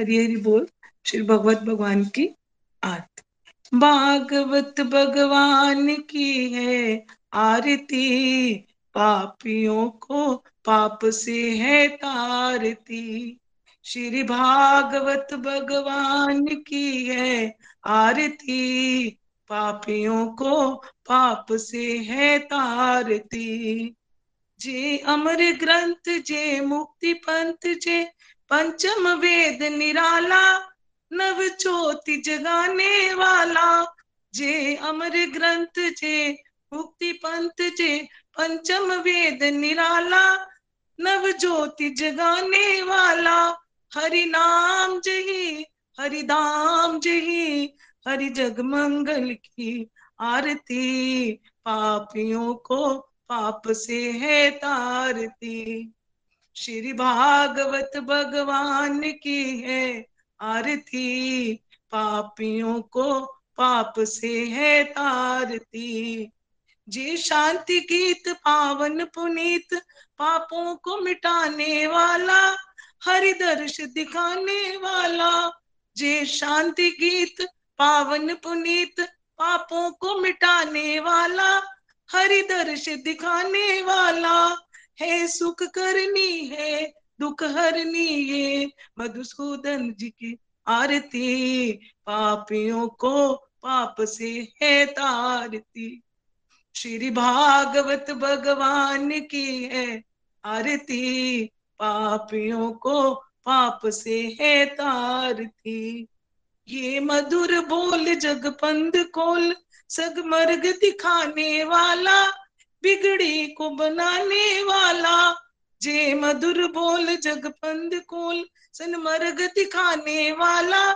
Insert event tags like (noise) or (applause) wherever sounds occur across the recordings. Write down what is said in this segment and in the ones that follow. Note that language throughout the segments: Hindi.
हरी हरी बोल, श्री भगवत भगवान की आरती। भागवत भगवान की है आरती, पापियों को पाप से है तारती। श्री भागवत भगवान की है आरती, पापियों को पाप से है तारती। जे अमर ग्रंथ, जे मुक्ति पंथ, जे पंचम वेद निराला, नव ज्योति जगाने वाला। जे अमर ग्रंथ, जे मुक्ति पंथ, जे पंचम वेद निराला, नव ज्योति जगाने वाला। हरि नाम जही, हरि दाम जही, हरि जग मंगल की आरती। पापियों को पाप से है तारती। श्री भागवत भगवान की है आरती। पापियों को पाप से है तारती। जी शांति गीत पावन पुनीत, पापों को मिटाने वाला हरि दर्श दिखाने वाला। जे शांति गीत पावन पुनीत, पापों को मिटाने वाला हरि दर्श दिखाने वाला। है सुख करनी है, दुख हरनी ये मधुसूदन जी की आरती पापियों को पाप से है तारती। श्री भागवत भगवान की है आरती पापियों को पाप से है तारती। ये मधुर बोल जगपंद कोल, सगमर्ग दिखाने वाला बिगड़ी को बनाने वाला। जे मधुर बोल जगपंद कोल सनमर्ग दिखाने वाला।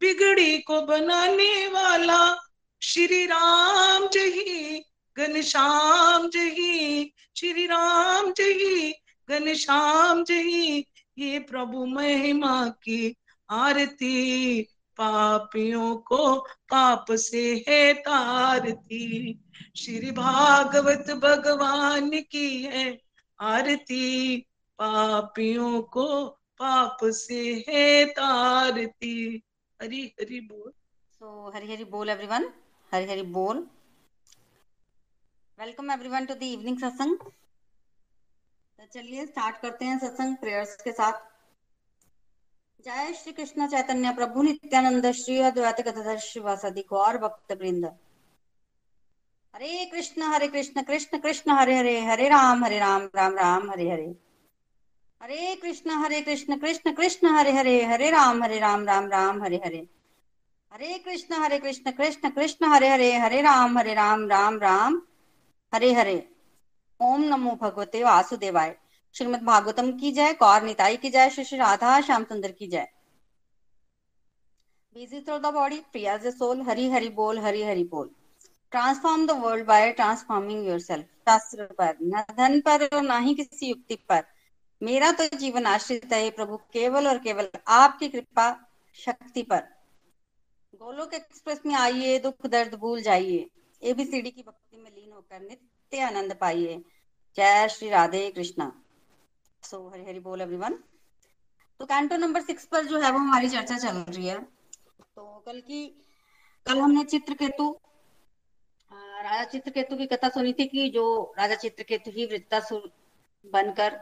बिगड़ी को बनाने वाला। श्री राम जही घनश्याम जही। श्री राम जही घनश्याम जही। ये प्रभु महिमा की आरती, पापियों को पाप से है तारती। श्री भागवत भगवान की है आरती। पापियों को पाप से है तारती। हरी हरी बोल। सो हरी हरी बोल एवरीवन हरी हरी बोल। Welcome everyone to the evening satsang तो चलिए स्टार्ट करते हैं सत्संग प्रेयर्स के साथ। जय श्री कृष्ण चैतन्य प्रभु नित्यानंद श्री अद्वैत गदाधर श्रीवासदि गौर भक्त वृंद हरे कृष्ण हरे कृष्ण कृष्ण कृष्ण, हरे हरे हरे राम हरे राम राम राम, हरे हरे। हरे कृष्ण हरे कृष्ण कृष्ण कृष्ण, हरे हरे हरे राम हरे राम राम राम, हरे हरे। हरे कृष्ण हरे कृष्ण कृष्ण कृष्ण, हरे हरे हरे राम हरे राम राम राम, हरे हरे। ओम नमो भगवते वासुदेवाय। श्रीमद भागवतम की जय कौर निताई की जय, श्री श्री राधा, श्याम सुंदर की जय। बिज़ी थ्रो द बॉडी प्रिया सोल हरी हरि बोल, हरी हरि बोल। Transform the world by transforming yourself शास्त्र पर न धन पर और ना ही किसी युक्ति पर मेरा तो जीवन आश्रित है प्रभु केवल और केवल आपकी कृपा शक्ति पर गोलोक एक्सप्रेस में आइए दुख दर्द भूल जाइए एबीसीडी की भक्ति में लीन होकर नित्य आनंद पाइए जय श्री राधे कृष्णा सो हरि हरि बोल एवरीवन तो कैंटो नंबर सिक्स पर जो है वो हमारी चर्चा चल रही है। तो कल की, कल हमने चित्र केतु राजा चित्रकेतु की कथा सुनी थी कि जो राजा चित्रकेतु ही वृत्तासुर बनकर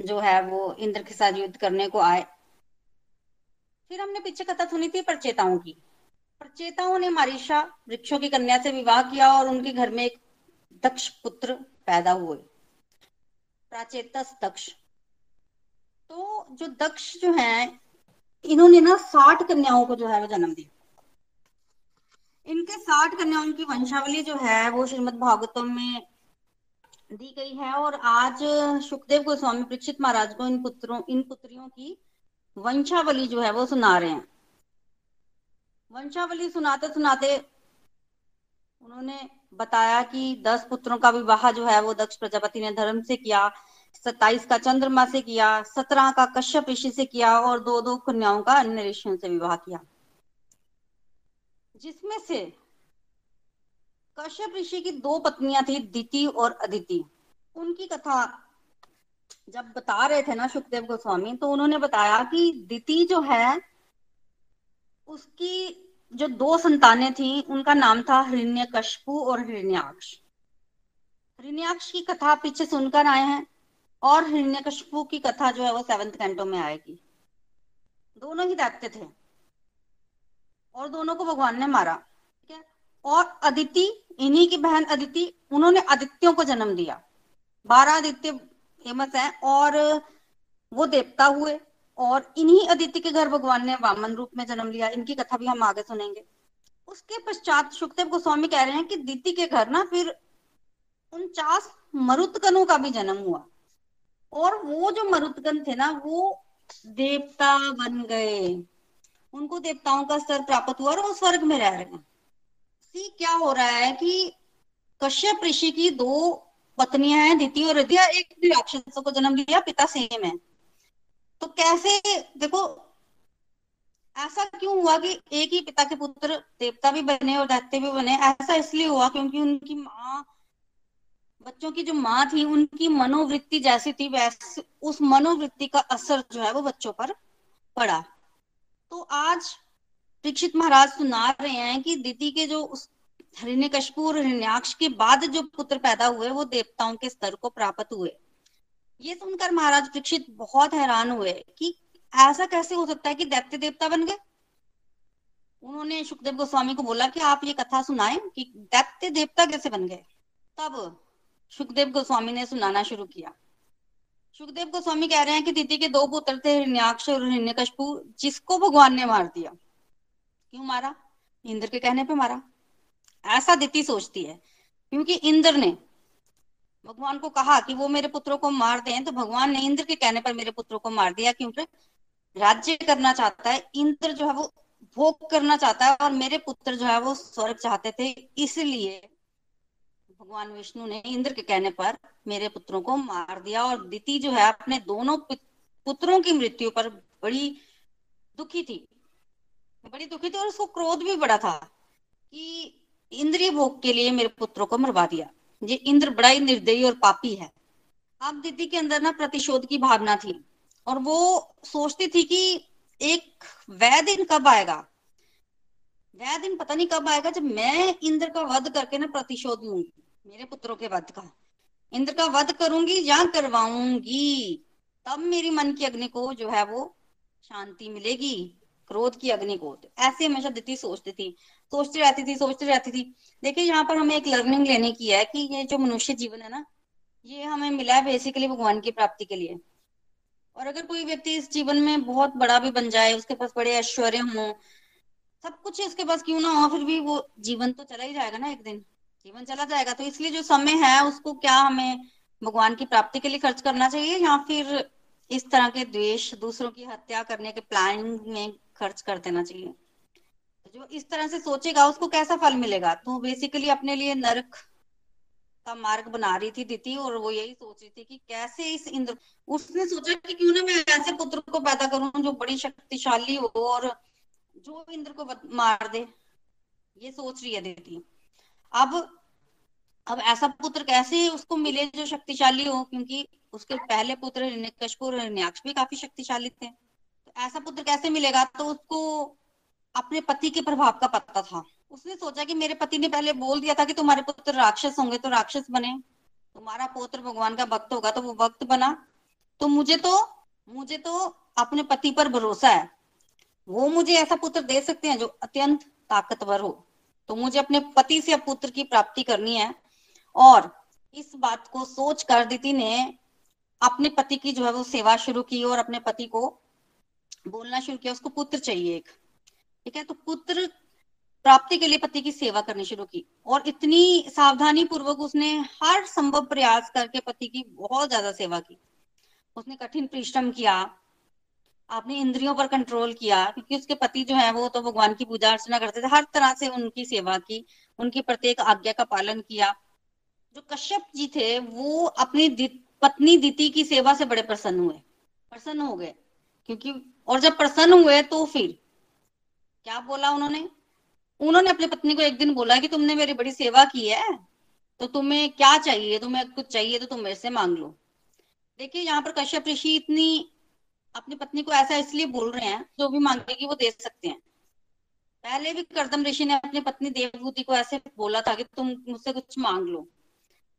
जो है वो इंद्र के साथ युद्ध करने को आए। फिर हमने पीछे कथा सुनी थी प्रचेताओं की। प्रचेताओं ने मारिशा वृक्षों की कन्या से विवाह किया और उनके घर में एक दक्ष पुत्र पैदा हुए। प्राचेतस दक्ष। तो जो दक्ष जो है, इन्होंने ना साठ कन्याओं को जो है वो जन्म दिया। इनके साठ कन्याओं की वंशावली जो है, वो श्रीमद भागवतम में दी गई है और आज सुखदेव गोस्वामी परीक्षित महाराज को इन पुत्रों, इन पुत्रियों की वंशावली जो है, वो सुना रहे हैं। वंशावली सुनाते सुनाते उन्होंने बताया कि दस पुत्रों का विवाह जो है, वो दक्ष प्रजापति ने धर्म से किया, सत्ताईस का चंद्रमा से किया, सत्रह का कश्यप ऋषि से किया और दो दो कन्याओं का अन्य ऋषियों से विवाह किया। जिसमें से कश्यप ऋषि की दो पत्नियाँ थी, दिति और अदिति। उनकी कथा जब बता रहे थे ना सुखदेव गोस्वामी तो उन्होंने बताया कि दिति जो है, उसकी जो दो संतानें थी, उनका नाम था हिरण्य कशपु और हिरण्याक्ष। हिरण्याक्ष की कथा पीछे सुनकर आए हैं और हिरण्यकशिपु की कथा जो है वो सेवंथ कैंटो में आएगी। दोनों ही दैत्य थे। और दोनों को भगवान ने मारा, ठीक है? और अदिति, इन्हीं की बहन अदिति, उन्होंने आदित्यों को जन्म दिया। बारह आदित्य फ़ेमस है और वो देवता हुए, और इन्हीं अदिति के घर भगवान ने वामन रूप में जन्म लिया। इनकी कथा भी हम आगे सुनेंगे। उसके पश्चात सुखदेव गोस्वामी कह रहे हैं कि दिति के घर ना फिर उनचास मरुतकनों का भी जन्म हुआ। और वो जो मरुदगण थे ना, वो देवता बन गए। उनको देवताओं का स्तर प्राप्त हुआ और वो स्वर्ग में रह रहे हैं। सी, क्या हो रहा है कि कश्यप ऋषि की दो पत्नियाँ हैं, द्वितीय और रिद्या एक भी राक्षसों को जन्म दिया पिता सेम है। तो कैसे, देखो, ऐसा क्यों हुआ कि एक ही पिता के पुत्र देवता भी बने और दैत्य भी बने? ऐसा इसलिए हुआ क्योंकि उनकी माँ, बच्चों की जो माँ थी, उनकी मनोवृत्ति जैसी थी, वैसे, उस मनोवृत्ति का असर जो है वो बच्चों पर पड़ा। तो आज दीक्षित महाराज सुना रहे हैं कि दीदी के जो उस हरिण्य कशपू और हरिण्याक्ष के बाद जो पुत्र पैदा हुए, वो देवताओं के स्तर को प्राप्त हुए। ये सुनकर महाराज दीक्षित बहुत हैरान हुए कि ऐसा कैसे हो सकता है कि दैत्य देवता बन गए? उन्होंने सुखदेव गोस्वामी को बोला कि आप ये कथा सुनाएँ कि दैत्य देवता कैसे बन गए? तब सुखदेव गोस्वामी ने सुनाना शुरू किया। सुखदेव गोस्वामी कह रहे हैं कि दीदी के दो पुत्र थे, हिरण्याक्ष और हिरण्यकशपु जिसको भगवान ने मार दिया। क्यों मारा? इंद्र के कहने पे मारा। ऐसा दीति सोचती है, क्योंकि इंद्र ने भगवान को कहा कि वो मेरे पुत्रों को मार दें तो भगवान ने इंद्र के कहने पर मेरे पुत्रों को मार दिया। क्योंकि राज्य करना चाहता है, इंद्र जो है वो भोग करना चाहता है, और मेरे पुत्र जो है वो स्वर्ग चाहते थे, इसलिए भगवान विष्णु ने इंद्र के कहने पर मेरे पुत्रों को मार दिया और दिति जो है अपने दोनों पुत्रों की मृत्यु पर बड़ी दुखी थी। बड़ी दुखी थी और उसको क्रोध भी बड़ा था कि इंद्रिय भोग के लिए मेरे पुत्रों को मरवा दिया। ये इंद्र बड़ा ही निर्दयी और पापी है। अब दीदी के अंदर ना प्रतिशोध की भावना थी और वो सोचती थी कि एक वह दिन कब आएगा? वह दिन पता नहीं कब आएगा जब मैं इंद्र का वध करके ना प्रतिशोध लूँगी मेरे पुत्रों के वध का। इंद्र का वध करूँगी या करवाऊँगी, तब मेरी मन की अग्नि को जो है वो शांति मिलेगी, क्रोध की अग्नि को। तो ऐसे हमेशा दिति सोचती थी, सोचती रहती थी, सोचती रहती थी। देखिए, यहाँ पर हमें एक लर्निंग लेने की है कि ये जो मनुष्य जीवन है ना, ये हमें मिला है बेसिकली भगवान की प्राप्ति के लिए। और अगर कोई व्यक्ति इस जीवन में बहुत बड़ा भी बन जाए, उसके पास बड़े ऐश्वर्य हो, सब कुछ उसके पास क्यों ना हो, फिर भी वो जीवन तो चला ही जाएगा ना एक दिन। जीवन चला जाएगा। तो इसलिए जो समय है, उसको क्या हमें भगवान की प्राप्ति के लिए खर्च करना चाहिए या फिर इस तरह के द्वेष, दूसरों की हत्या करने के प्लानिंग में खर्च कर देना चाहिए? जो इस तरह से सोचेगा, उसको कैसा फल मिलेगा? तो बेसिकली अपने लिए नरक का मार्ग बना रही थी दीति और वो यही सोच रही थी कि कैसे इस इंद्र, उसने सोचा कि क्यों ना मैं ऐसे पुत्र को पैदा करूँ जो बड़ी शक्तिशाली हो और जो इंद्र को मार दे। ये सोच रही है दीति अब अब ऐसा पुत्र कैसे उसको मिले जो शक्तिशाली हो? क्योंकि उसके पहले पुत्र कशपुर हिरण्याक्ष भी काफ़ी शक्तिशाली थे। तो ऐसा पुत्र कैसे मिलेगा? तो उसको अपने पति के प्रभाव का पता था। उसने सोचा कि मेरे पति ने पहले बोल दिया था कि तुम्हारे पुत्र राक्षस होंगे तो राक्षस बने। तुम्हारा पुत्र भगवान का भक्त होगा तो वो भक्त बना। तो मुझे तो मुझे तो अपने पति पर भरोसा है। वो मुझे ऐसा पुत्र दे सकते हैं जो अत्यंत ताकतवर हो। तो मुझे अपने पति से पुत्र की प्राप्ति करनी है। और इस बात को सोच कर दीति ने अपने पति की जो है वो सेवा शुरू की और अपने पति को बोलना शुरू किया। उसको पुत्र चाहिए एक। ठीक है? तो पुत्र प्राप्ति के लिए पति की सेवा करनी शुरू की। और इतनी सावधानी पूर्वक उसने हर संभव प्रयास करके पति की बहुत ज़्यादा सेवा की। उसने कठिन परिश्रम किया। अपनी इंद्रियों पर कंट्रोल किया, क्योंकि उसके पति जो है वो तो भगवान की पूजा अर्चना करते थे, हर तरह से उनकी सेवा की, उनकी प्रत्येक आज्ञा का पालन किया। जो कश्यप जी थे, वो अपनी पत्नी दीति की सेवा से बड़े प्रसन्न हुए, प्रसन्न हो गए, क्योंकि, और जब प्रसन्न हुए तो फिर, क्या बोला उन्होंने? उन्होंने अपनी पत्नी को एक दिन बोला कि तुमने मेरी बड़ी सेवा की है तो तुम्हें क्या चाहिए? तुम्हें कुछ चाहिए तो तुम मेरे से मांग लो। देखिए, यहाँ पर कश्यप ऋषि इतनी अपनी पत्नी को ऐसा इसलिए बोल रहे हैं जो भी मांगेगी वो दे सकते हैं। पहले भी करदम ऋषि ने अपनी पत्नी देवभूति को ऐसे बोला था कि तुम मुझसे कुछ मांग लो।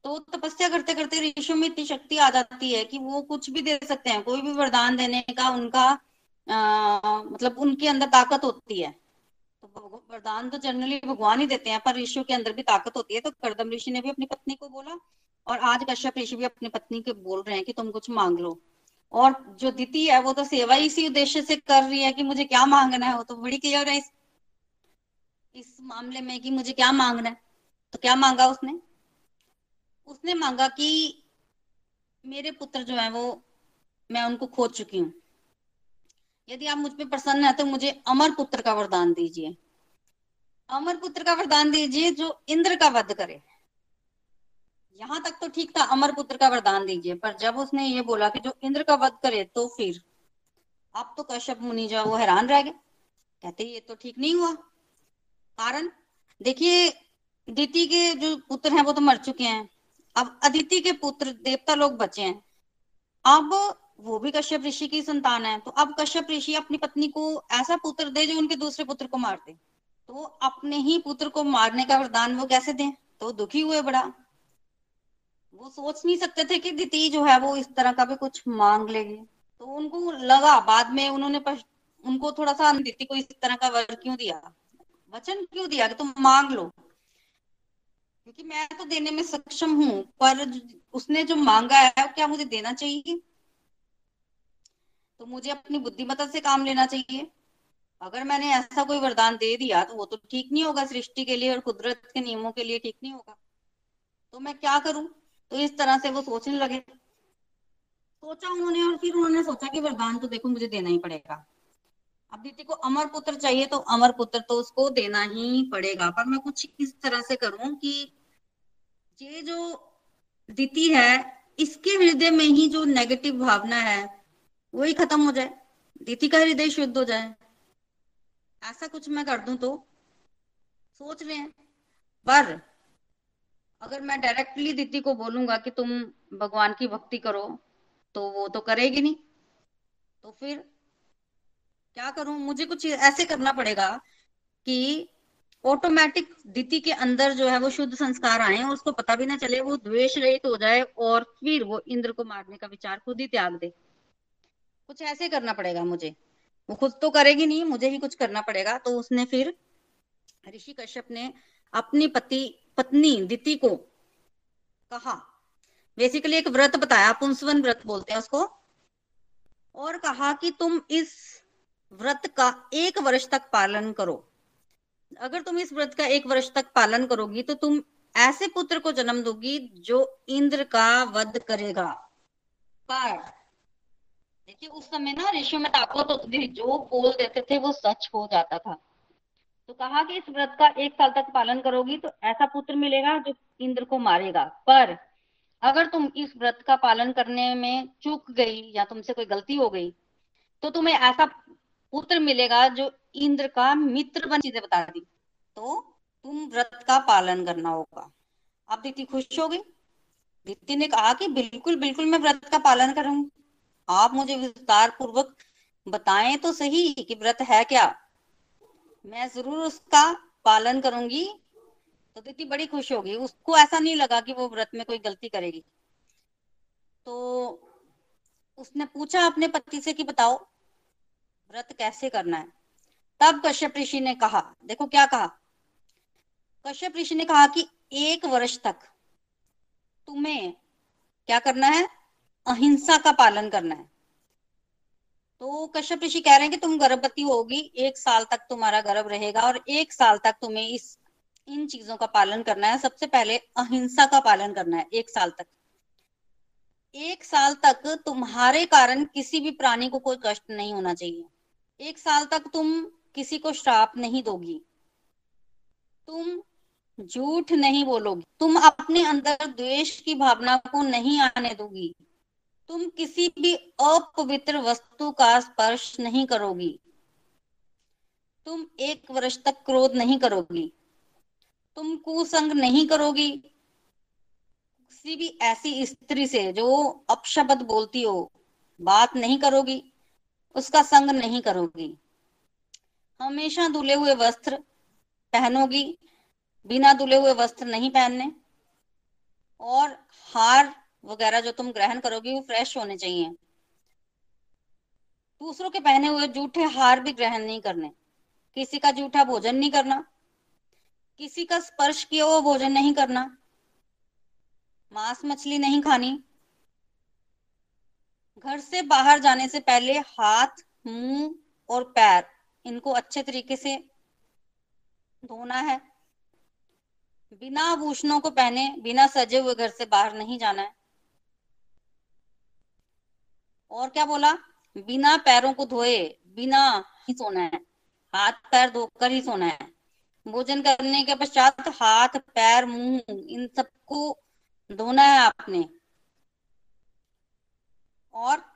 तो तपस्या करते करते ऋषियों में इतनी शक्ति आ जाती है कि वो कुछ भी दे सकते हैं कोई भी वरदान देने का उनका आ, मतलब उनके अंदर ताकत होती है। तो वरदान तो जनरली भगवान ही देते हैं पर ऋषियों के अंदर भी ताकत होती है। तो करदम ऋषि ने भी अपनी पत्नी को बोला और आज कश्यप ऋषि भी अपनी पत्नी के बोल रहे हैं कि तुम कुछ मांग लो। और जो दीति है वो तो सेवा इसी उद्देश्य से कर रही है कि मुझे क्या मांगना है वो तो बड़ी क्लियर है इस, इस मामले में कि मुझे क्या मांगना है। तो क्या मांगा उसने? उसने मांगा कि मेरे पुत्र जो है वो मैं उनको खोज चुकी हूँ। यदि आप मुझ पर प्रसन्न है तो मुझे अमर पुत्र का वरदान दीजिए। अमर पुत्र का वरदान दीजिए जो इंद्र का वध करे। यहाँ तक तो ठीक था, अमर पुत्र का वरदान दीजिए, पर जब उसने ये बोला कि जो इंद्र का वध करे तो फिर अब तो कश्यप मुनि जो वो हैरान रह गए। कहते ये तो ठीक नहीं हुआ। कारण? देखिए, दीति के जो पुत्र हैं वो तो मर चुके हैं। अब अदिति के पुत्र, देवता लोग बचे हैं। अब वो भी कश्यप ऋषि की संतान है। तो अब कश्यप ऋषि अपनी पत्नी को ऐसा पुत्र दे जो उनके दूसरे पुत्र को मार दे। तो अपने ही पुत्र को मारने का वरदान वो कैसे दें? तो दुखी हुए बड़ा। वो सोच नहीं सकते थे कि दिति जो है वो इस तरह का भी कुछ मांग लेगी। तो उनको लगा, बाद में उन्होंने उनको थोड़ा सा दिति को इस तरह का वर क्यों दिया? वचन क्यों दिया कि तुम मांग लो? क्योंकि मैं तो देने में सक्षम हूँ, पर उसने जो मांगा है क्या मुझे देना चाहिए? तो मुझे अपनी बुद्धिमत्ता से काम लेना चाहिए। अगर मैंने ऐसा कोई वरदान दे दिया तो वो तो ठीक नहीं होगा, सृष्टि के लिए और कुदरत के नियमों के लिए ठीक नहीं होगा। तो मैं क्या करूँ? तो इस तरह से वो सोचने लगे। सोचा उन्होंने और फिर उन्होंने सोचा कि वरदान तो देखो मुझे देना ही पड़ेगा। अब दीदी को अमर पुत्र चाहिए तो अमर पुत्र तो उसको देना ही पड़ेगा। पर मैं कुछ इस तरह से करूँ कि ये जो दीति है, इसके हृदय में ही जो नेगेटिव भावना है, वो ही खत्म हो जाए। दीति का हृदय शुद्ध हो जाए। ऐसा कुछ मैं कर दूँ तो? सोच रहे हैं। पर अगर मैं डायरेक्टली दीदी को बोलूँगा कि तुम भगवान की भक्ति करो तो वो तो करेगी नहीं। तो फिर क्या करूँ? मुझे कुछ ऐसे करना पड़ेगा कि ऑटोमेटिक दीति के अंदर जो है वो शुद्ध संस्कार आए और उसको पता भी ना चले, वो द्वेष रहित हो जाए और फिर वो इंद्र को मारने का विचार खुद ही त्याग दे। कुछ ऐसे करना पड़ेगा मुझे। वो खुद तो करेगी नहीं, मुझे ही कुछ करना पड़ेगा। तो उसने फिर ऋषि कश्यप ने अपनी पति पत्नी दिति को कहा। बेसिकली एक व्रत बताया, पुंसवन व्रत बोलते हैं उसको। और कहा कि तुम इस व्रत का एक वर्ष तक पालन करो। अगर तुम इस व्रत का एक वर्ष तक पालन करोगी तो तुम ऐसे पुत्र को जन्म दोगी जो इंद्र का वध करेगा। पर, देखिए, उस समय ना ऋषि में ताकत होती थी, जो बोल देते थे वो सच हो जाता था। तो कहा कि इस व्रत का एक साल तक पालन करोगी तो ऐसा पुत्र मिलेगा जो इंद्र को मारेगा। पर अगर तुम इस व्रत का पालन करने में चूक गई या तुमसे कोई गलती हो गई तो तुम्हें ऐसा पुत्र मिलेगा जो इंद्र का मित्र बन चीज़ें बता दी। तो तुम व्रत का पालन करना होगा। अब दीदी खुश हो गई? दीदी ने कहा कि बिल्कुल बिल्कुल मैं व्रत का पालन करूँगी आप मुझे विस्तार पूर्वक बताएँ तो सही कि व्रत है क्या? मैं ज़रूर उसका पालन करूँगी। तो दीदी बड़ी खुश होगी। उसको ऐसा नहीं लगा कि वो व्रत में कोई गलती करेगी। तो उसने पूछा अपने पति से कि बताओ, व्रत कैसे करना है? तब कश्यप ऋषि ने कहा, देखो क्या कहा। कश्यप ऋषि ने कहा कि एक वर्ष तक तुम्हें क्या करना है? अहिंसा का पालन करना है। तो कश्यप ऋषि कह रहे हैं कि तुम गर्भवती होगी, एक साल तक तुम्हारा गर्भ रहेगा और एक साल तक तुम्हें इस, इन चीज़ों का पालन करना है। सबसे पहले अहिंसा का पालन करना है, एक साल तक। एक साल तक तुम्हारे कारण किसी भी प्राणी को कोई कष्ट नहीं होना चाहिए। एक साल तक तुम किसी को श्राप नहीं दोगी। तुम झूठ नहीं बोलोगी। तुम अपने अंदर द्वेष की भावना को नहीं आने दोगी। तुम किसी भी अपवित्र वस्तु का स्पर्श नहीं करोगी। तुम एक वर्ष तक क्रोध नहीं करोगी। तुम कुसंग नहीं करोगी। किसी भी ऐसी स्त्री से जो अपशब्द बोलती हो, बात नहीं करोगी, उसका संग नहीं करोगी। हमेशा धुले हुए वस्त्र पहनोगी, बिना धुले हुए वस्त्र नहीं पहनने। और हार वगैरह जो तुम ग्रहण करोगी वो फ्रेश होने चाहिए। दूसरों के पहने हुए जूठे हार भी ग्रहण नहीं करने। किसी का जूठा भोजन नहीं करना। किसी का स्पर्श किया हुआ भोजन नहीं करना। मांस मछली नहीं खानी। घर से बाहर जाने से पहले हाथ, मुँह और पैर, इनको अच्छे तरीके से धोना है। बिना आभूषणों को पहने, बिना सजे हुए घर से बाहर नहीं जाना है। और क्या बोला? बिना पैरों को धोए, बिना ही सोना है। हाथ पैर धोकर ही सोना है। भोजन करने के पश्चात हाथ, पैर, मुँह, इन सबको धोना है आपने। और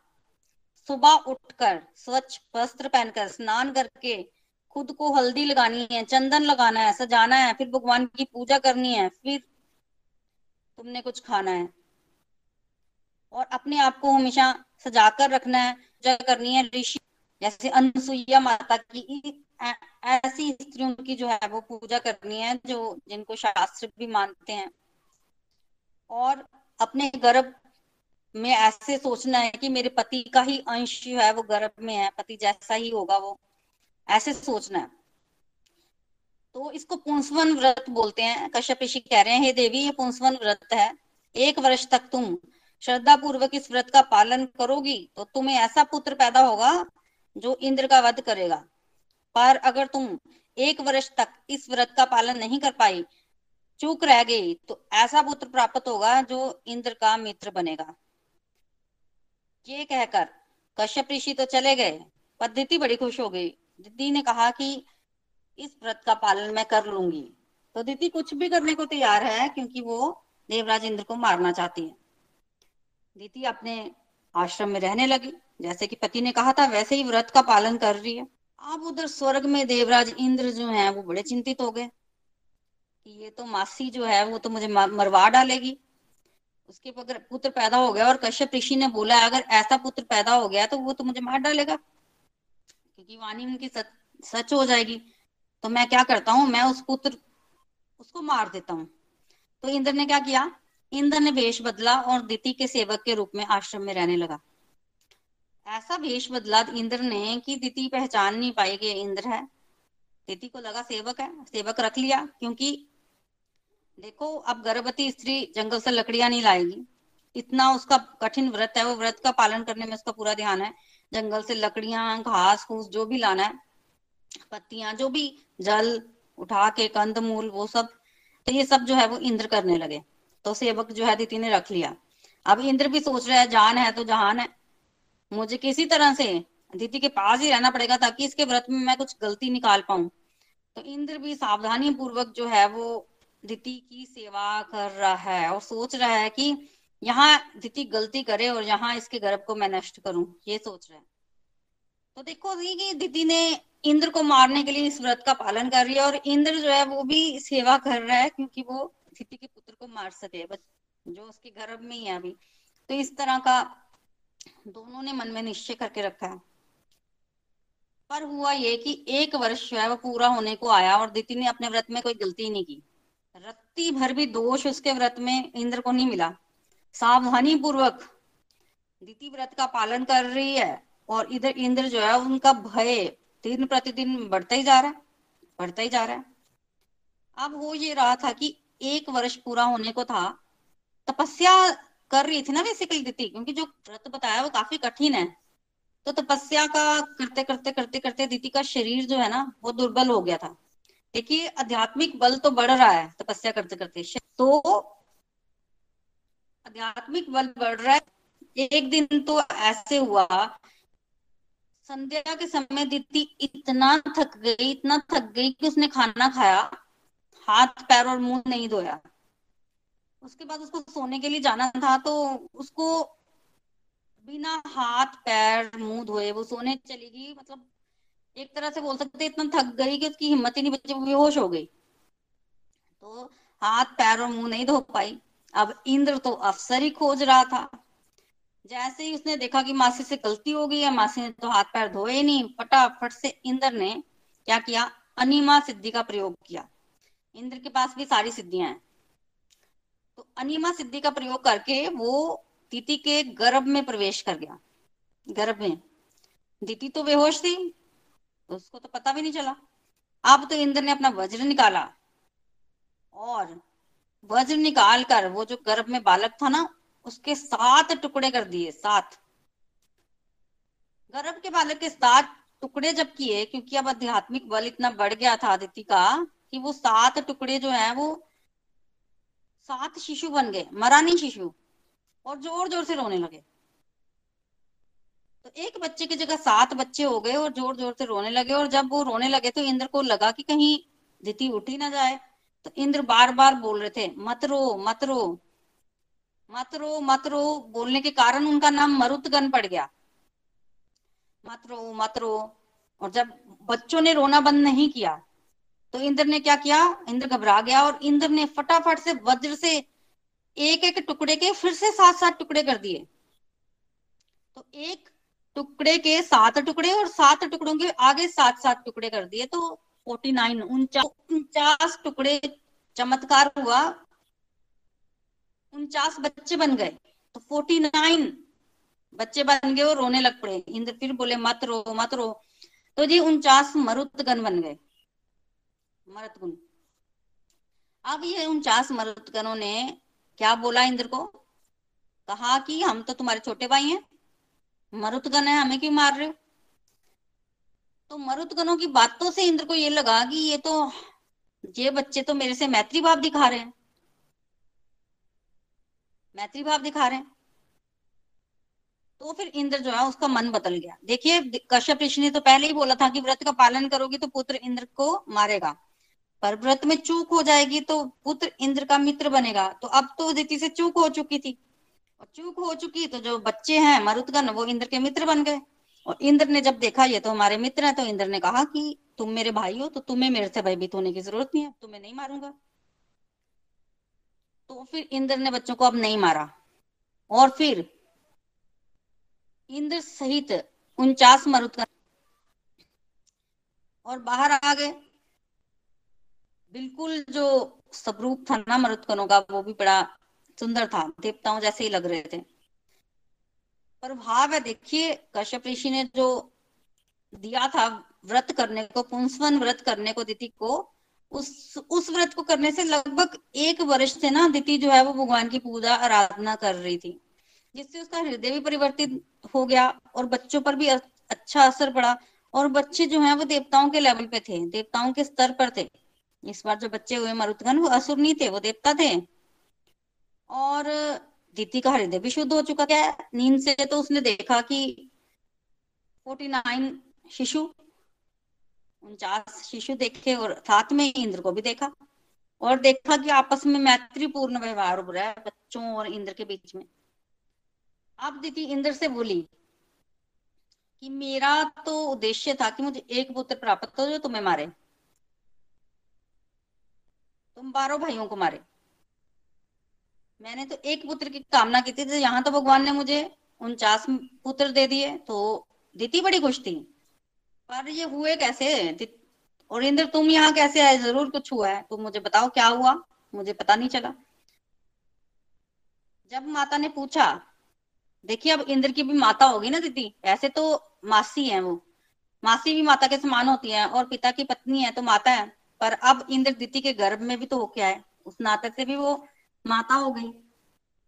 सुबह उठकर स्वच्छ वस्त्र पहनकर स्नान करके खुद को हल्दी लगानी है, चंदन लगाना है, सजाना है, फिर भगवान की पूजा करनी है, फिर तुमने कुछ खाना है। और अपने आप को हमेशा सजाकर रखना है, पूजा करनी है ऋषि। जैसे अनुसुईया माता की ऐसी स्त्रियों की जो है वो पूजा करनी है, जो, जिनको शास्त्र भी मानते हैं। और अपने गर्भ में ऐसे सोचना है कि मेरे पति का ही अंश जो है वो गर्भ में है, पति जैसा ही होगा वो। ऐसे सोचना है। तो इसको पुंसवन व्रत बोलते हैं। कश्यप ऋषि कह रहे हैं, हे देवी, ये पुंसवन व्रत है। एक वर्ष तक तुम श्रद्धा पूर्वक इस व्रत का पालन करोगी तो तुम्हें ऐसा पुत्र पैदा होगा जो इंद्र का वध करेगा। पर अगर तुम एक वर्ष तक इस व्रत का पालन नहीं कर पाई, चूक रह गई तो ऐसा पुत्र प्राप्त होगा जो इंद्र का मित्र बनेगा। ये कहकर कश्यप ऋषि तो चले गए, पर पद्धति बड़ी खुश हो गई। दीदी ने कहा कि इस व्रत का पालन मैं कर लूँगी। तो दीदी कुछ भी करने को तैयार है, क्योंकि वो देवराज इंद्र को मारना चाहती है। दीदी अपने आश्रम में रहने लगी। जैसे कि पति ने कहा था वैसे ही व्रत का पालन कर रही है। अब उधर स्वर्ग में देवराज इंद्र जो है वो बड़े चिंतित हो गए कि ये तो मासी जो है वो तो मुझे मरवा डालेगी। उसके पुत्र पैदा हो गया और कश्यप ऋषि ने बोला अगर ऐसा पुत्र पैदा हो गया तो वो तो मुझे मार डालेगा। क्योंकि वाणी उनकी सच, सच हो जाएगी। तो मैं क्या करता हूँ मैं उस पुत्र उसको मार देता हूँ। तो इंद्र ने क्या किया? इंद्र ने वेश बदला और दिति के सेवक के रूप में आश्रम में रहने लगा। ऐसा वेश बदला इंद्र ने कि दिति पहचान नहीं पाई कि इंद्र है। दिति को लगा सेवक है, सेवक रख लिया, क्योंकि देखो, अब गर्भवती स्त्री जंगल से लकड़ियाँ नहीं लाएगी। इतना उसका कठिन व्रत है, वो व्रत का पालन करने में उसका पूरा ध्यान है। जंगल से लकड़ियाँ, घास, फूस, जो भी लाना है, पत्तियाँ, जो भी जल उठा के कंद, मूल, वो सब तो ये सब जो है वो इंद्र करने लगे। तो सेवक जो है दीति ने रख लिया। अब इंद्र भी सोच रहा है, जान है तो जहान है। मुझे किसी तरह से दीति के पास ही रहना पड़ेगा ताकि इसके व्रत में मैं कुछ गलती निकाल पाऊँ। तो इंद्र भी सावधानी पूर्वक जो है वो दिति की सेवा कर रहा है और सोच रहा है कि यहाँ दिति गलती करे और यहाँ इसके गर्भ को मैं नष्ट करूँ, ये सोच रहा है। तो देखो कि दिति ने इंद्र को मारने के लिए इस व्रत का पालन कर रही है और इंद्र जो है वो भी सेवा कर रहा है क्योंकि वो दिति के को मार सके, बस जो उसके गर्भ में ही है अभी। तो इस तरह का दोनों ने मन में निश्चय करके रखा है। पर हुआ ये कि एक वर्ष जो है वो पूरा होने को आया और दिति ने अपने व्रत में कोई गलती नहीं की। रत्ती भर भी दोष उसके व्रत में इंद्र को नहीं मिला। सावधानी पूर्वक दिति व्रत का पालन कर रही है और इधर इंद्र जो है उनका भय दिन प्रतिदिन बढ़ता ही जा रहा है, बढ़ता ही जा रहा है। अब हो ये रहा था कि एक वर्ष पूरा होने को था, तपस्या कर रही थी ना बेसिकली दिति क्योंकि जो व्रत बताया वो काफ़ी कठिन है। तो तपस्या का करते करते करते करते दिति का शरीर जो है ना, वो दुर्बल हो गया था। देखिए, आध्यात्मिक बल तो बढ़ रहा है तपस्या करते करते। तो आध्यात्मिक बल बढ़ रहा है। एक दिन तो ऐसे हुआ, संध्या के समय दीदी इतना थक गई, इतना थक गई कि उसने खाना खाया। हाथ, पैर और मुँह नहीं धोया। उसके बाद उसको सोने के लिए जाना था तो उसको बिना हाथ, पैर, मुँह धोए वो सोने चली गई। मतलब एक तरह से बोल सकते इतना थक गई कि उसकी हिम्मत ही नहीं बची, वो बेहोश हो गई। तो हाथ, पैर और मुँह नहीं धो पाई। अब इंद्र तो अफसर ही खोज रहा था। जैसे ही उसने देखा कि मासी से गलती हो गई है मासी ने तो हाथ, पैर धोए नहीं, फटाफट से इंद्र ने क्या किया? अनिमा सिद्धि का प्रयोग किया। इंद्र के पास भी सारी सिद्धियाँ हैं। तो अनिमा सिद्धि का प्रयोग करके वो दीति के गर्भ में प्रवेश कर गया, गर्भ में। दीति तो बेहोश थी तो उसको तो पता भी नहीं चला। अब तो इंद्र ने अपना वज्र निकाला और वज्र निकाल कर वो जो गर्भ में बालक था ना, उसके सात टुकड़े कर दिए, सात। गर्भ के बालक के सात टुकड़े जब किए, क्योंकि अब आध्यात्मिक बल इतना बढ़ गया था अदिति का कि वो सात टुकड़े जो है वो सात शिशु बन गए मरा नहीं शिशु, और ज़ोर ज़ोर से रोने लगे। तो एक बच्चे की जगह सात बच्चे हो गए और ज़ोर ज़ोर से रोने लगे, और जब वो रोने लगे तो इंद्र को लगा कि कहीं दिति उठी ना जाए। तो इंद्र बार बार बोल रहे थे, मत रो मत रो मत रो मत रो। बोलने के कारण उनका नाम मरुतगन पड़ गया। मत रो मत रो। और जब बच्चों ने रोना बंद नहीं किया तो इंद्र ने क्या किया? इंद्र घबरा गया और इंद्र ने फटाफट से वज्र से एक एक टुकड़े के फिर से सात सात टुकड़े कर दिए। तो एक टुकड़े के सात टुकड़े और सात टुकड़ों के आगे सात सात टुकड़े कर दिए। तो फोर्टी नाइन, उनचास टुकड़े चमत्कार हुआ। उनचास बच्चे बन गए। तो फोर्टी नाइन बच्चे बन गए और रोने लग पड़े। इंद्र फिर बोले, मत रो मत रो। तो जी उनचास मरुतगन बन गए। मरुतगुन अब ये उनचास मरुतगनों ने क्या बोला इंद्र को? कहा कि हम तो तुम्हारे छोटे भाई हैं। मरुतगन है, हमें क्यों मार रहे हो? तो मरुतगनों की बातों से इंद्र को ये लगा कि ये तो ये बच्चे तो मेरे से मैत्री भाव दिखा रहे हैं। मैत्री भाव दिखा रहे हैं। तो फिर इंद्र जो है, उसका मन बदल गया। देखिए, कश्यप ऋषि ने तो पहले ही बोला था कि व्रत का पालन करोगी तो पुत्र इंद्र को मारेगा। पर व्रत में चूक हो जाएगी तो पुत्र इंद्र का मित्र बनेगा। तो अब तो दिति से चूक हो चुकी थी। और चूक हो चुकी तो जो बच्चे हैं मरुदगन वो इंद्र के मित्र बन गए। और इंद्र ने जब देखा, ये तो हमारे मित्र हैं तो इंद्र ने कहा कि, तुम मेरे भाई हो तो तुम्हें मेरे से भयभीत होने की ज़रूरत नहीं है तुम्हें नहीं मारूँगा। तो फिर इंद्र ने बच्चों को अब नहीं मारा। और फिर इंद्र सहित उनचास मरुदगन और बाहर आ गए। बिल्कुल जो स्वरूप था ना मरुदगनों का, वो भी बड़ा सुंदर था, देवताओं जैसे ही लग रहे थे। पर भाव है देखिए, कश्यप ऋषि ने जो दिया था व्रत करने को, पुंसवन व्रत करने को दिति को, उस उस व्रत को करने से लगभग एक वर्ष से ना दिति जो है वो भगवान की पूजा, आराधना कर रही थी। जिससे उसका हृदय भी परिवर्तित हो गया और बच्चों पर भी अच्छा असर पड़ा। और बच्चे जो है वो देवताओं के लेवल पे थे, देवताओं के स्तर पर थे। इस बार जो बच्चे हुए मरुदगन वो असुर नहीं थे, वो देवता थे। और दीति का हृदय भी शुद्ध हो चुका है। नींद से तो उसने देखा कि फोर्टी नाइन शिशु, उनचास शिशु देखे और साथ में इंद्र को भी देखा। और देखा कि आपस में मैत्रीपूर्ण व्यवहार हो रहा है बच्चों और इंद्र के बीच में। अब दीदी इंद्र से बोली कि मेरा तो उद्देश्य था कि मुझे एक पुत्र प्राप्त हो जो तुम्हें मारे। तुम बारह भाइयों को मारे। मैंने तो एक पुत्र की कामना की थी तो यहाँ तो भगवान ने मुझे उनचास पुत्र दे दिए तो दीति बड़ी खुश थी। पर ये हुए कैसे? और इंद्र तुम यहाँ कैसे आए? ज़रूर कुछ हुआ है। तुम मुझे बताओ क्या हुआ? मुझे पता नहीं चला। जब माता ने पूछा, देखिए अब इंद्र की भी माता होगी ना दीदी? ऐसे तो मासी है वो। मासी भी माता के समान होती है और पिता की पत्नी है तो माता है। पर अब इंद्र दीति के गर्भ में भी तो हो क्या है उस नाते से भी वो माता हो गई।